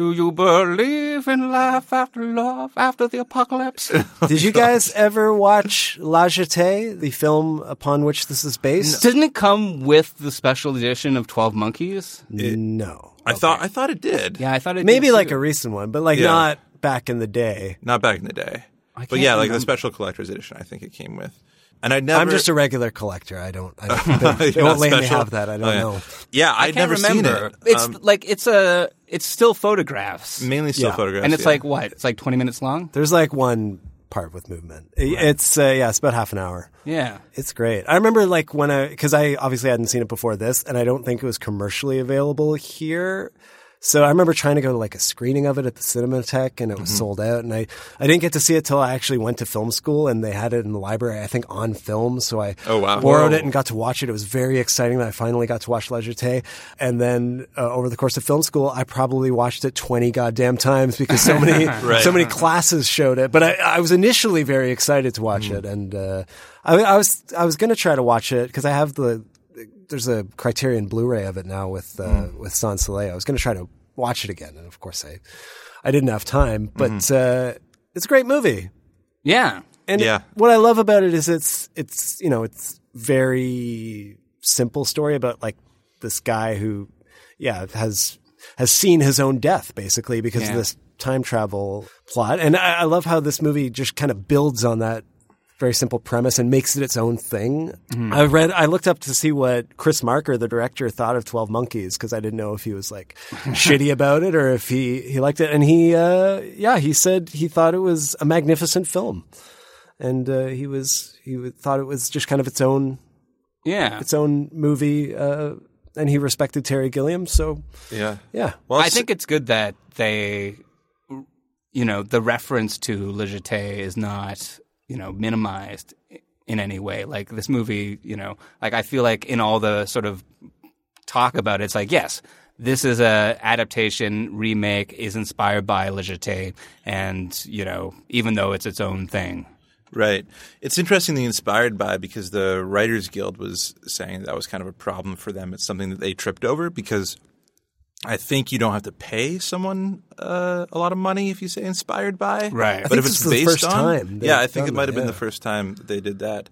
Do you believe in life after love after the apocalypse? Oh, did you guys ever watch La Jetée, the film upon which this is based? Didn't it come with the special edition of Twelve Monkeys? no. I thought I thought it did. Yeah, I thought it Maybe did like too. a recent one, but like Yeah. not back in the day. Not back in the day. But can't yeah, like the special collector's edition, I think it came with. And I never. I'm just a regular collector. I don't. I don't they, they won't let me have that. I don't Oh, yeah. know. Yeah, I I'd can't never remember. seen it. It's Um, like it's a it's still photographs, mainly still Yeah. photographs, and it's yeah. like what? It's like twenty minutes long. There's like one part with movement. It- It's uh, yeah, it's about half an hour. Yeah. It's great. I remember like when I because I obviously hadn't seen it before this, and I don't think it was commercially available here. So I remember trying to go to like a screening of it at the Cinematheque, and it was Mm-hmm. sold out. And I, I didn't get to see it till I actually went to film school, and they had it in the library, I think, on film. So I Oh, wow. borrowed Whoa. it and got to watch it. It was very exciting that I finally got to watch La Jetée. And then uh, over the course of film school, I probably watched it twenty goddamn times because so many Right. so many classes showed it. But I, I was initially very excited to watch it, and uh, I, I was I was going to try to watch it because I have the there's a Criterion Blu-ray of it now with uh, with Sans Soleil. I was going to try to watch it again, and of course I I didn't have time. But uh, it's a great movie, Yeah. and Yeah. what I love about it is it's it's you know it's very simple story about like this guy who yeah has has seen his own death basically because Yeah. of this time travel plot, and I, I love how this movie just kind of builds on that very simple premise and makes it its own thing. I read, I looked up to see what Chris Marker, the director, thought of Twelve Monkeys because I didn't know if he was like shitty about it or if he he liked it. And he, uh, yeah, he said he thought it was a magnificent film, and uh, he was he thought it was just kind of its own Yeah. its own movie. Uh, and he respected Terry Gilliam, so yeah. yeah. Well, I think it's good that they, you know, the reference to Le Jeté is not, you know, minimized in any way. Like this movie, you know, like I feel like in all the sort of talk about it, it's like, yes, this is a adaptation remake is inspired by Le and you know, even though it's its own thing. Right. It's interestingly inspired by because the Writers Guild was saying that was kind of a problem for them. It's something that they tripped over because I think you don't have to pay someone uh, a lot of money if you say inspired by. Right. I But think if this it's is the based first on, time yeah, I think it might have been yeah. the first time they did that.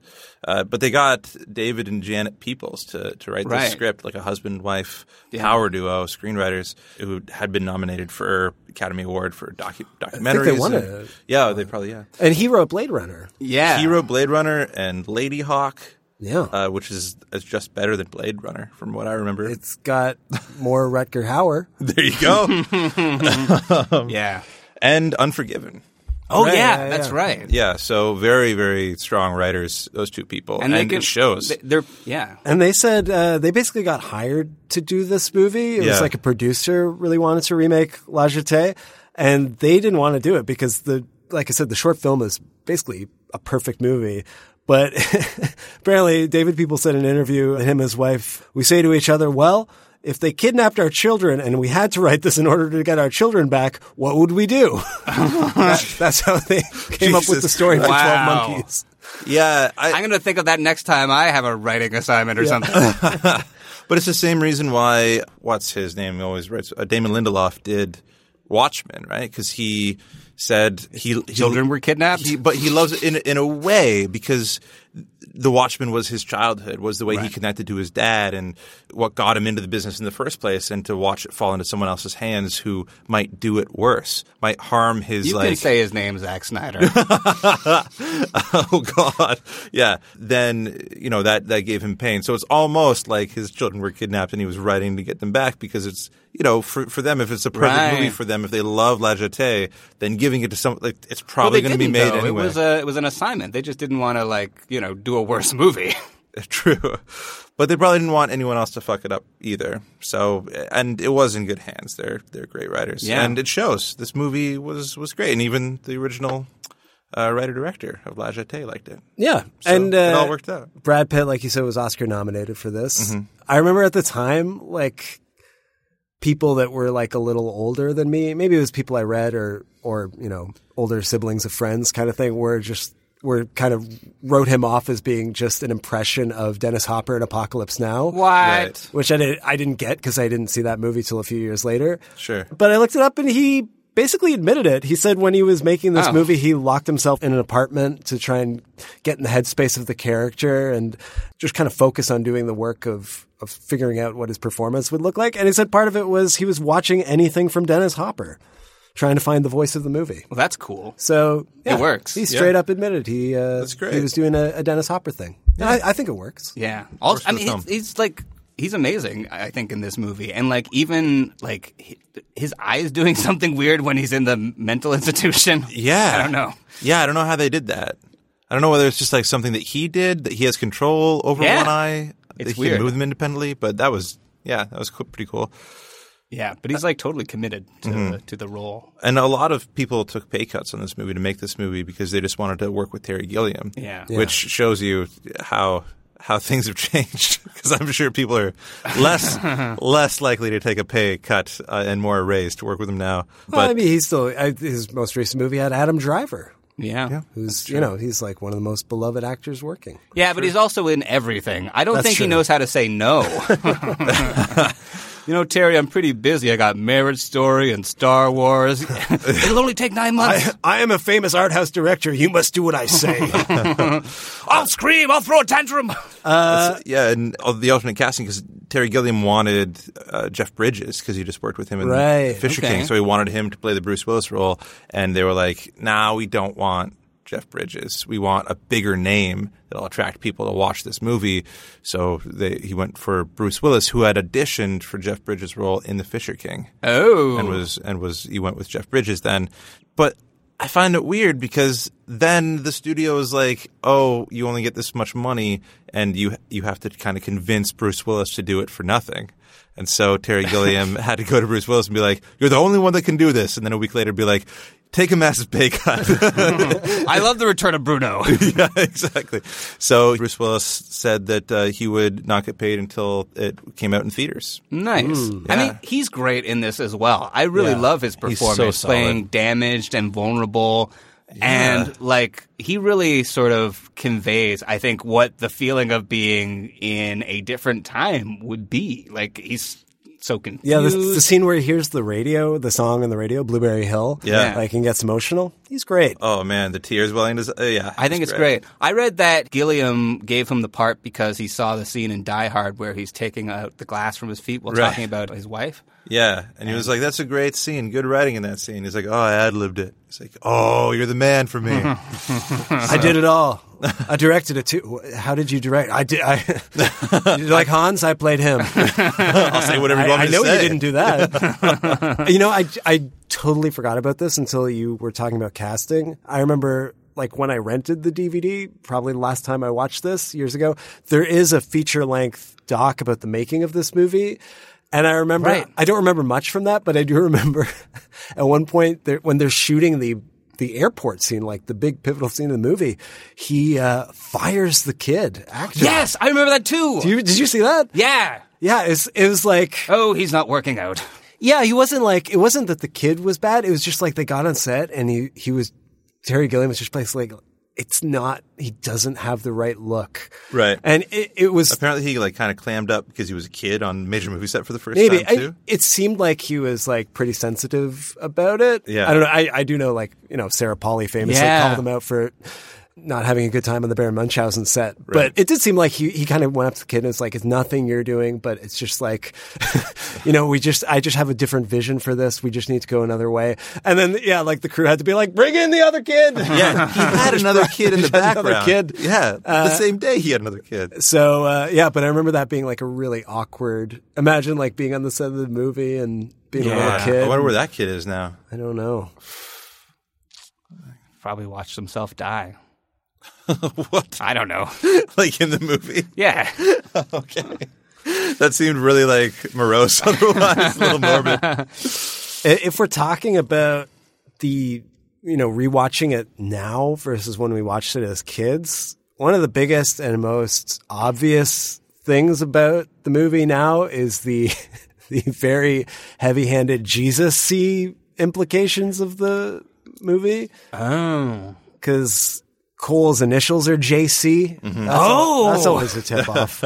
Uh, but they got David and Janet Peoples to to write Right. the script, like a husband wife Yeah. power duo screenwriters who had been nominated for Academy Award for docu- documentaries. they won and- it. Yeah, they probably yeah. And he wrote Blade Runner. Yeah. He wrote Blade Runner and Ladyhawke. Yeah. uh, which is, is just better than Blade Runner, from what I remember. It's got more Rutger Hauer. there you go. yeah. and Unforgiven. Oh Right, yeah, yeah, that's yeah. right. Yeah, so very, very strong writers, those two people. And, they it shows. they- They're yeah. And they said uh, they basically got hired to do this movie. It was like a producer really wanted to remake La Jetée, and they didn't want to do it because the, like I said, the short film is basically a perfect movie. But apparently, David People said in an interview, and him and his wife, we say to each other, well, if they kidnapped our children and we had to write this in order to get our children back, what would we do? That- that's how they came up with the story for Wow. 12 Monkeys. yeah, I, I'm going to think of that next time I have a writing assignment or something. but it's the same reason why, what's his name? He always writes, uh, Damon Lindelof did Watchmen, right? Because he said he, he Children were kidnapped? He, but he loves it in in a way because the Watchmen was his childhood, was the way he connected to his dad, and what got him into the business in the first place. And to watch it fall into someone else's hands who might do it worse, might harm his You like can say his name's Zack Snyder. oh God, yeah. Then you know that that gave him pain. So it's almost like his children were kidnapped, and he was writing to get them back because it's you know for for them if it's a perfect Right. movie for them if they love La Jetée, then giving it to some like it's probably they going to be made though. anyway. It was a it was an assignment. They just didn't want to like you know do a worse movie. True, but they probably didn't want anyone else to fuck it up either. So and it was in good hands. They're they're great writers, Yeah. and it shows. This movie was was great, and even the original. Uh, writer director of La Jetée liked it. Yeah, So and uh, it all worked out. Brad Pitt, like you said, was Oscar nominated for this. Mm-hmm. I remember at the time, like people that were like a little older than me, maybe it was people I read or or you know older siblings of friends, kind of thing, were just were kind of wrote him off as being just an impression of Dennis Hopper in Apocalypse Now. What? Right. Which I did I didn't get because I didn't see that movie till a few years later. Sure. But I looked it up and he basically admitted it. He said when he was making this Oh. movie, he locked himself in an apartment to try and get in the headspace of the character and just kind of focus on doing the work of, of figuring out what his performance would look like. And he said part of it was he was watching anything from Dennis Hopper, trying to find the voice of the movie. Well, that's cool. So yeah, It works. He straight up admitted he uh, That's great. he was doing a, a Dennis Hopper thing. And I, I think it works. Yeah. Also, I mean, he's, he's like he's amazing. I think in this movie, and like even like he- his eyes doing something weird when he's in the mental institution. Yeah. I don't know. Yeah, I don't know how they did that. I don't know whether it's just like something that he did that he has control over Yeah. one eye. It's that he weird. can move them independently, but that was yeah, that was pretty cool. Yeah, but he's like totally committed to Mm-hmm. the, to the role. And a lot of people took pay cuts on this movie to make this movie because they just wanted to work with Terry Gilliam. Yeah. which shows you how how things have changed. Because I'm sure people are less less likely to take a pay cut uh, and more raise to work with him now. But Well, I mean, he's still I, his most recent movie had Adam Driver, Yeah. Yeah, who's you know he's like one of the most beloved actors working. Yeah, but he's also in everything. I don't That's think he knows how to say no. you know, Terry, I'm pretty busy. I got Marriage Story and Star Wars. It'll only take nine months. I am a famous art house director. You must do what I say. I'll scream. I'll throw a tantrum. That's- yeah, and uh, the alternate casting because Terry Gilliam wanted uh, Jeff Bridges because he just worked with him in Right, Fisher okay. King, so he wanted him to play the Bruce Willis role, and they were like, "Nah, we don't want Jeff Bridges. We want a bigger name that'll attract people to watch this movie." So they, he went for Bruce Willis, who had auditioned for Jeff Bridges' role in the Fisher King Oh. and was and was he went with Jeff Bridges then. But I find it weird because then the studio is like, "Oh, you only get this much money, and you you have to kind of convince Bruce Willis to do it for nothing." And so Terry Gilliam had to go to Bruce Willis and be like, "You're the only one that can do this," and then a week later be like. Take a massive pay cut. I love the return of Bruno. yeah, exactly. So Bruce Willis said that uh, he would not get paid until it came out in theaters. Nice. I Yeah. mean, he's great in this as well. I really Yeah. love his He's so performance, playing damaged and vulnerable. And like he really sort of conveys, I think, what the feeling of being in a different time would be. Like he's so confused. Yeah, the, the scene where he hears the radio, the song on the radio, Blueberry Hill. Yeah. like and gets emotional. He's great. Oh man, the tears welling to uh, yeah. I think it's great. I read that Gilliam gave him the part because he saw the scene in Die Hard where he's taking out the glass from his feet while Right. talking about his wife. Yeah, and he was like, "That's a great scene. Good writing in that scene." He's like, "Oh, I ad libbed it." He's like, "Oh, you're the man for me." I did it all. I directed it too. How did you direct? I did. I you like Hans. I played him. I'll say whatever you I, want me I to I know say. you didn't do that. you know, I I totally forgot about this until you were talking about casting. I remember like when I rented the DVD, probably the last time I watched this years ago. There is a feature length doc about the making of this movie. And I remember, Right. I don't remember much from that, but I do remember at one point there, when they're shooting the the airport scene, like the big pivotal scene in the movie, he uh, fires the kid actor. Yes, I remember that too. You, did you see that? yeah. Yeah, it's, it was like Oh, he's not working out. yeah, he wasn't like it wasn't that the kid was bad. It was just like they got on set and he he was Terry Gilliam was just placed like it's not he doesn't have the right look. Right. And it, it was Apparently, he like kind of clammed up because he was a kid on major movie set for the first maybe time I, too. it seemed like he was like pretty sensitive about it. Yeah. I don't know. I, I do know like you know Sarah Polley famously Yeah. called him out for not having a good time on the Baron Munchausen set. But it did seem like he, he kind of went up to the kid and was like, it's nothing you're doing, but it's just like, you know, we just, I just have a different vision for this. We just need to go another way. And then, yeah, like the crew had to be like, bring in the other kid. Yeah, he had another kid in the He had another background. kid. Yeah, the same day he had another kid. So, uh, yeah, but I remember that being like a really awkward, imagine like being on the set of the movie and being a little kid. I wonder where that kid is now. I don't know. Probably watched himself die. what? I don't know. Like in the movie? Yeah. okay. That seemed really like morose otherwise, a little morbid. I- If we're talking about the, you know, rewatching it now versus when we watched it as kids, one of the biggest and most obvious things about the movie now is the the very heavy-handed Jesus implications of the movie Oh. because Cole's initials are JC. That's Oh. that's always a tip off.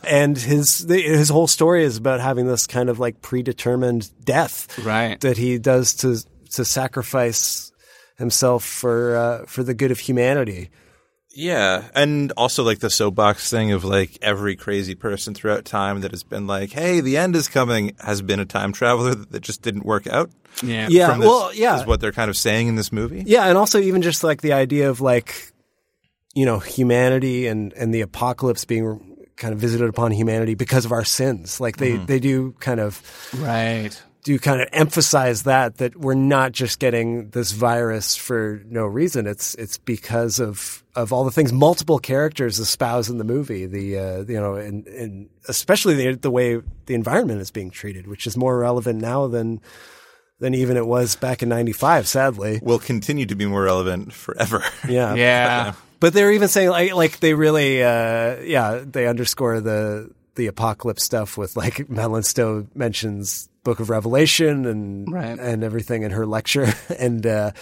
and his the, his whole story is about having this kind of like predetermined death, Right. That he does to to sacrifice himself for uh, for the good of humanity. Yeah, and also like the soapbox thing of like every crazy person throughout time that has been like, "Hey, the end is coming," has been a time traveler that just didn't work out. Yeah. Yeah, From this, well, yeah, is what they're kind of saying in this movie. Yeah, and also even just like the idea of like, you know, humanity and and the apocalypse being kind of visited upon humanity because of our sins. Like they they do kind of Right. do kind of emphasize that that we're not just getting this virus for no reason. It's it's because of of all the things multiple characters espouse in the movie. The uh, you know, and and especially the the way the environment is being treated, which is more relevant now than than even it was back in '95. Sadly, Will continue to be more relevant forever. yeah, Yeah. But they're even saying like like they really uh yeah, they underscore the the apocalypse stuff with like Madeline Stowe mentions Book of Revelation and Right. and everything in her lecture and uh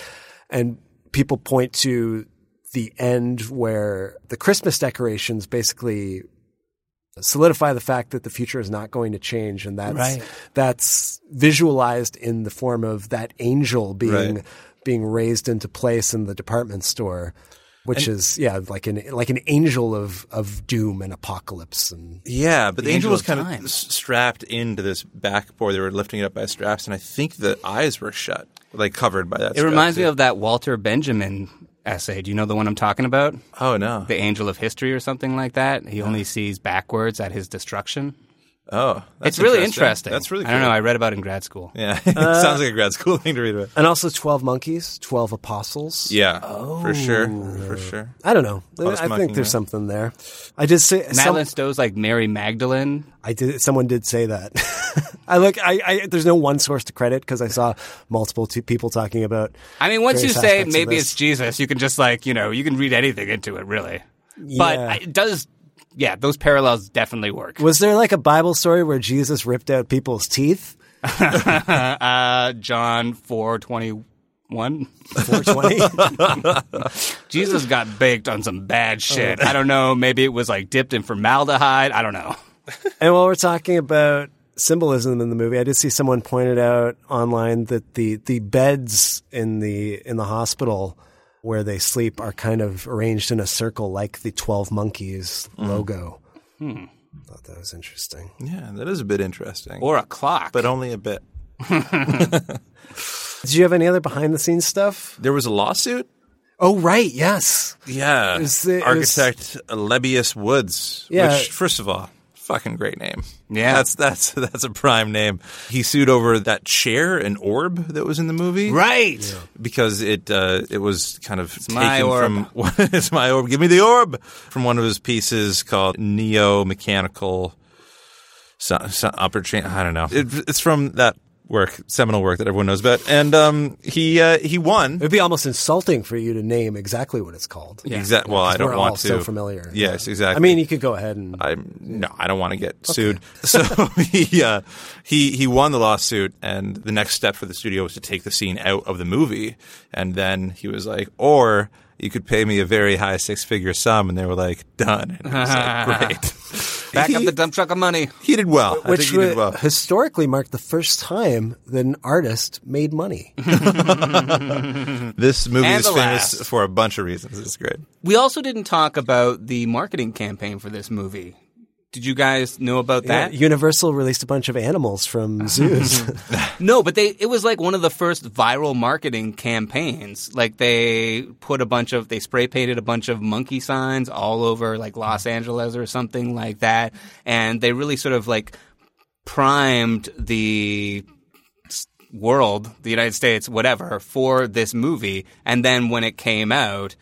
and people point to the end where the Christmas decorations basically solidify the fact that the future is not going to change and that's Right. that's visualized in the form of that angel being Right. being raised into place in the department store which is yeah like an like an angel of of doom and apocalypse and Yeah, but the, The angel angel was of kind time. of strapped into this backboard. They were lifting it up by straps, and I think the eyes were shut, like covered by that. It reminds me of that Walter Benjamin essay. Do you know the one I'm talking about? Oh no! The Angel of History or something like that. He only sees backwards at his destruction. Oh, that's it's really interesting. That's really. Cool. I don't know. I read about it in grad school. Yeah, it uh, sounds like a grad school thing to read about. and also 12 monkeys 12 apostles Yeah, for oh. sure, for sure. i don't know lot of i think there's there. something there i did say some, Madeline Stowe's like Mary Magdalene. i did someone did say that i look I, I there's no one source to credit because i saw multiple two people talking about I mean, once you say maybe it's Jesus, you can just like you know you can read anything into it, really. But it does, yeah, those parallels definitely work. was there like a bible story where jesus ripped out people's teeth Uh, John four twenty one. 420 Jesus got baked on some bad shit. I don't know. Maybe it was like dipped in formaldehyde. I don't know. And while we're talking about symbolism in the movie. I did see someone pointed out online that the the beds in the in the hospital where they sleep are kind of arranged in a circle like the 12 monkeys logo. Hmm. Thought that was interesting. Yeah, that is a bit interesting. Or a clock. but only a bit. Did you have any other behind the scenes stuff? There was a lawsuit. Oh right, yes. Yeah, It was- it was- architect Lebbeus Woods. Yeah. which, first of all, fucking great name. Yeah. that's that's that's a prime name. He sued over that chair and orb that was in the movie, Right. Because it uh, it was kind of taken my orb. from it's my orb. Give me the orb from one of his pieces called Neo Mechanical. So, so, upper chain. I don't know. It, it's from that work, seminal work that everyone knows about, and um, he uh, he won. It'd be almost insulting for you to name exactly what it's called. Exact. Well, I don't we're want all to. so familiar. Yes, exactly. I mean, you could go ahead and I'm no, I don't want to get sued. So he uh, he he won the lawsuit, and the next step for the studio was to take the scene out of the movie, and then he was like, or. You could pay me a very high six figure sum, and they were like, done. And I was like, great. Back he, up the dump truck of money. he did well. I which think he did well. historically marked the first time that an artist made money. This movie And is famous last. for a bunch of reasons. It's great. We also didn't talk about the marketing campaign for this movie. Did you guys know about Yeah, that? Universal released a bunch of animals from zoos. No, but they it was like one of the first viral marketing campaigns. Like they put a bunch of they spray painted a bunch of monkey signs all over like Los Angeles or something like that and they really sort of like primed the world, the United States, whatever, for this movie and then when it came out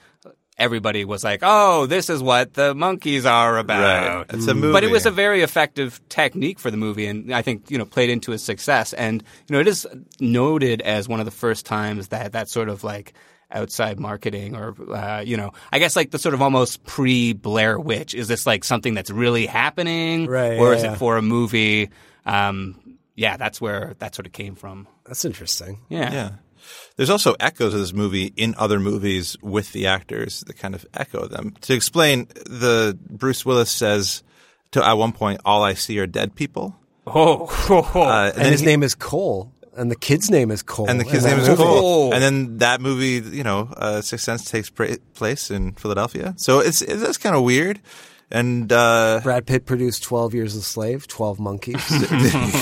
everybody was like, "Oh, this is what the monkeys are about." Right. It's a movie, But it was a very effective technique for the movie, and I think you know played into its success. And you know, it is noted as one of the first times that that sort of like outside marketing, or uh, you know, I guess like the sort of almost pre Blair Witch. Is this like something that's really happening, Right, Or yeah, is yeah. it for a movie? Um, yeah, that's where that sort of came from. That's interesting. Yeah. Yeah. There's also echoes of this movie in other movies with the actors that kind of echo them. To explain, the Bruce Willis says to at one point, "All I see are dead people," Oh, uh, And, his he- name is Cole, and the kid's name is Cole. and the kid's name is movie. Cole. And then that movie, you know, uh, Sixth Sense takes pra- place in Philadelphia. So it's, it's that's kind of weird. And uh, Brad Pitt produced Twelve Years a Slave, Twelve Monkeys.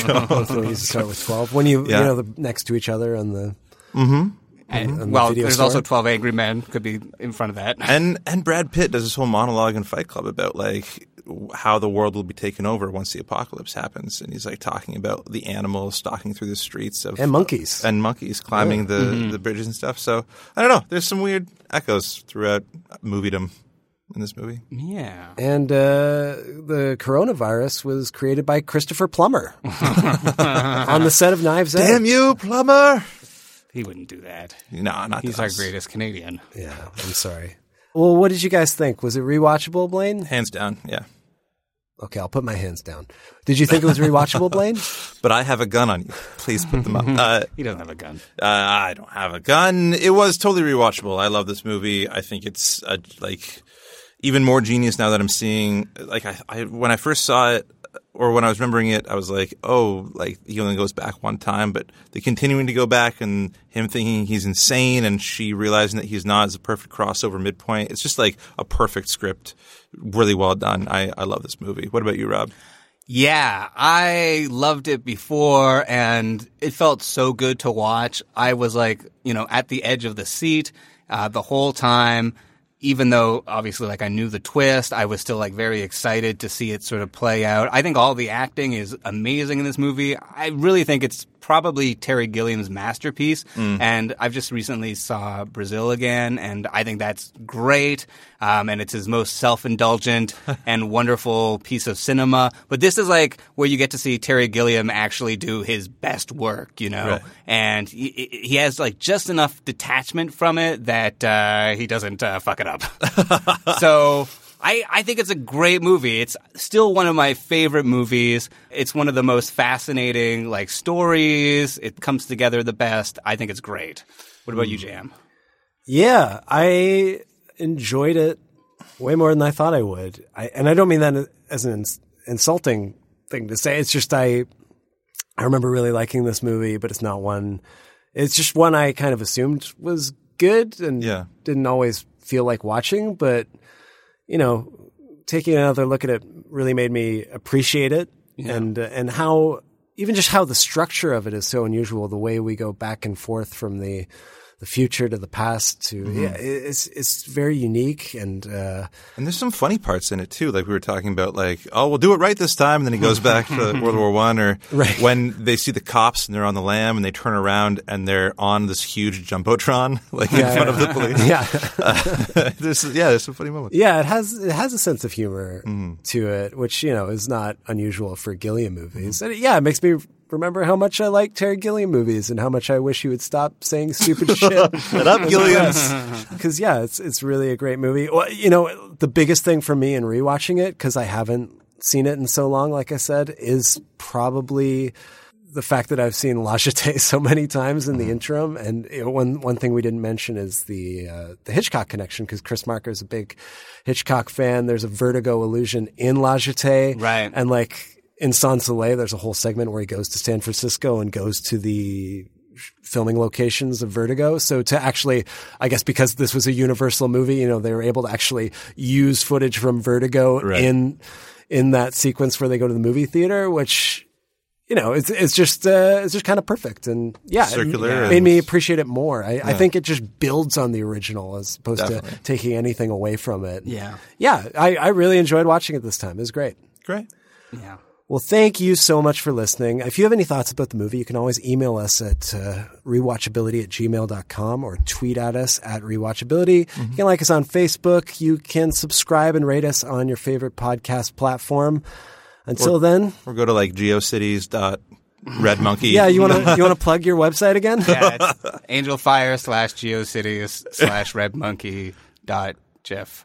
Both movies start with twelve. When you Yeah. you know the next to each other on the And- on the well, video there's store. also Twelve Angry Men could be in front of that. and and Brad Pitt does this whole monologue in Fight Club about like how the world will be taken over once the apocalypse happens, and he's like talking about the animals stalking through the streets of and monkeys. and monkeys climbing the, Mm-hmm. the bridges and stuff. So I don't know. There's some weird echoes throughout moviedom in this movie. yeah. And uh, the coronavirus was created by Christopher Plummer on the set of Knives Out. Damn you, Plummer! He wouldn't do that. No, not He's to our us. greatest Canadian. Yeah, I'm sorry. Well, what did you guys think? Was it rewatchable, Blaine? Hands down, yeah. Okay, I'll put my hands down. Did you think it was rewatchable, Blaine? But I have a gun on you. Please put them up. Uh, He doesn't have a gun. Uh, I don't have a gun. It was totally rewatchable. I love this movie. I think it's uh like even more genius now that I'm seeing. Like I, I, when I first saw it, or when I was remembering it, I was like, oh, like he only goes back one time. But the continuing to go back and him thinking he's insane and she realizing that he's not is a perfect crossover midpoint. It's just like a perfect script, really well done. I, I love this movie. What about you, Rob? Yeah, I loved it before and it felt so good to watch. I was like, you know, at the edge of the seat uh, the whole time. Even though obviously like I knew the twist, I was still like very excited to see it sort of play out. I think all the acting is amazing in this movie. I really think it's probably Terry Gilliam's masterpiece. And I've just recently saw Brazil again, and I think that's great. Um, and it's his most self-indulgent and wonderful piece of cinema. But this is like where you get to see Terry Gilliam actually do his best work, you know. Right. And he, he has like just enough detachment from it that uh, he doesn't uh, fuck it up. so. I, I think it's a great movie. It's still one of my favorite movies. It's one of the most fascinating like stories. It comes together the best. I think it's great. What about you, hmm. Jam? Yeah, I enjoyed it way more than I thought I would. I, and I don't mean that as an ins- insulting thing to say. It's just I I remember really liking this movie, but it's not one. It's just one I kind of assumed was good and Yeah. didn't always feel like watching. But you know, taking another look at it really made me appreciate it and uh, and how even just how the structure of it is so unusual. The way we go back and forth from the the future to the past to Mm-hmm. yeah, it's it's very unique and. uh And there's some funny parts in it too. Like we were talking about, like, oh, we'll do it right this time, and then he goes back to World War One, or Right. when they see the cops and they're on the lam, and they turn around and they're on this huge jumbotron, like in front yeah. of the police. Yeah. Uh, there's yeah, there's some funny moments. Yeah, it has it has a sense of humor Mm-hmm. to it, which you know is not unusual for Gilliam movies. And it, yeah, it makes me remember how much I like Terry Gilliam movies and how much I wish he would stop saying stupid shit. Shut up, Gilliam. Because yeah, it's it's really a great movie. Well, you know, the biggest thing for me in rewatching it because I haven't seen it in so long, like I said, is probably the fact that I've seen La Jetée so many times in the interim, and know, one one thing we didn't mention is the uh, the Hitchcock connection because Chris Marker is a big Hitchcock fan. There's a Vertigo illusion in La Jetée, Right. And like in Sans Soleil, there's a whole segment where he goes to San Francisco and goes to the filming locations of Vertigo. So to actually, I guess because this was a Universal movie, you know, they were able to actually use footage from Vertigo Right. in in that sequence where they go to the movie theater, which you know, it's it's just uh, it's just kind of perfect, and yeah, it Circular made me appreciate it more. I, I think it just builds on the original as opposed Definitely. to taking anything away from it. Yeah. yeah, I, I really enjoyed watching it this time. It was great. Great. Yeah. Well, thank you so much for listening. If you have any thoughts about the movie, you can always email us at uh, rewatchability at gmail.com or tweet at us at rewatchability. You can like us on Facebook. You can subscribe and rate us on your favorite podcast platform. Until then, Or go to like geocities dot red monkey. yeah, you want to you want to plug your website again? Yeah, it's angelfire slash geocities slash red monkey dot Jeff.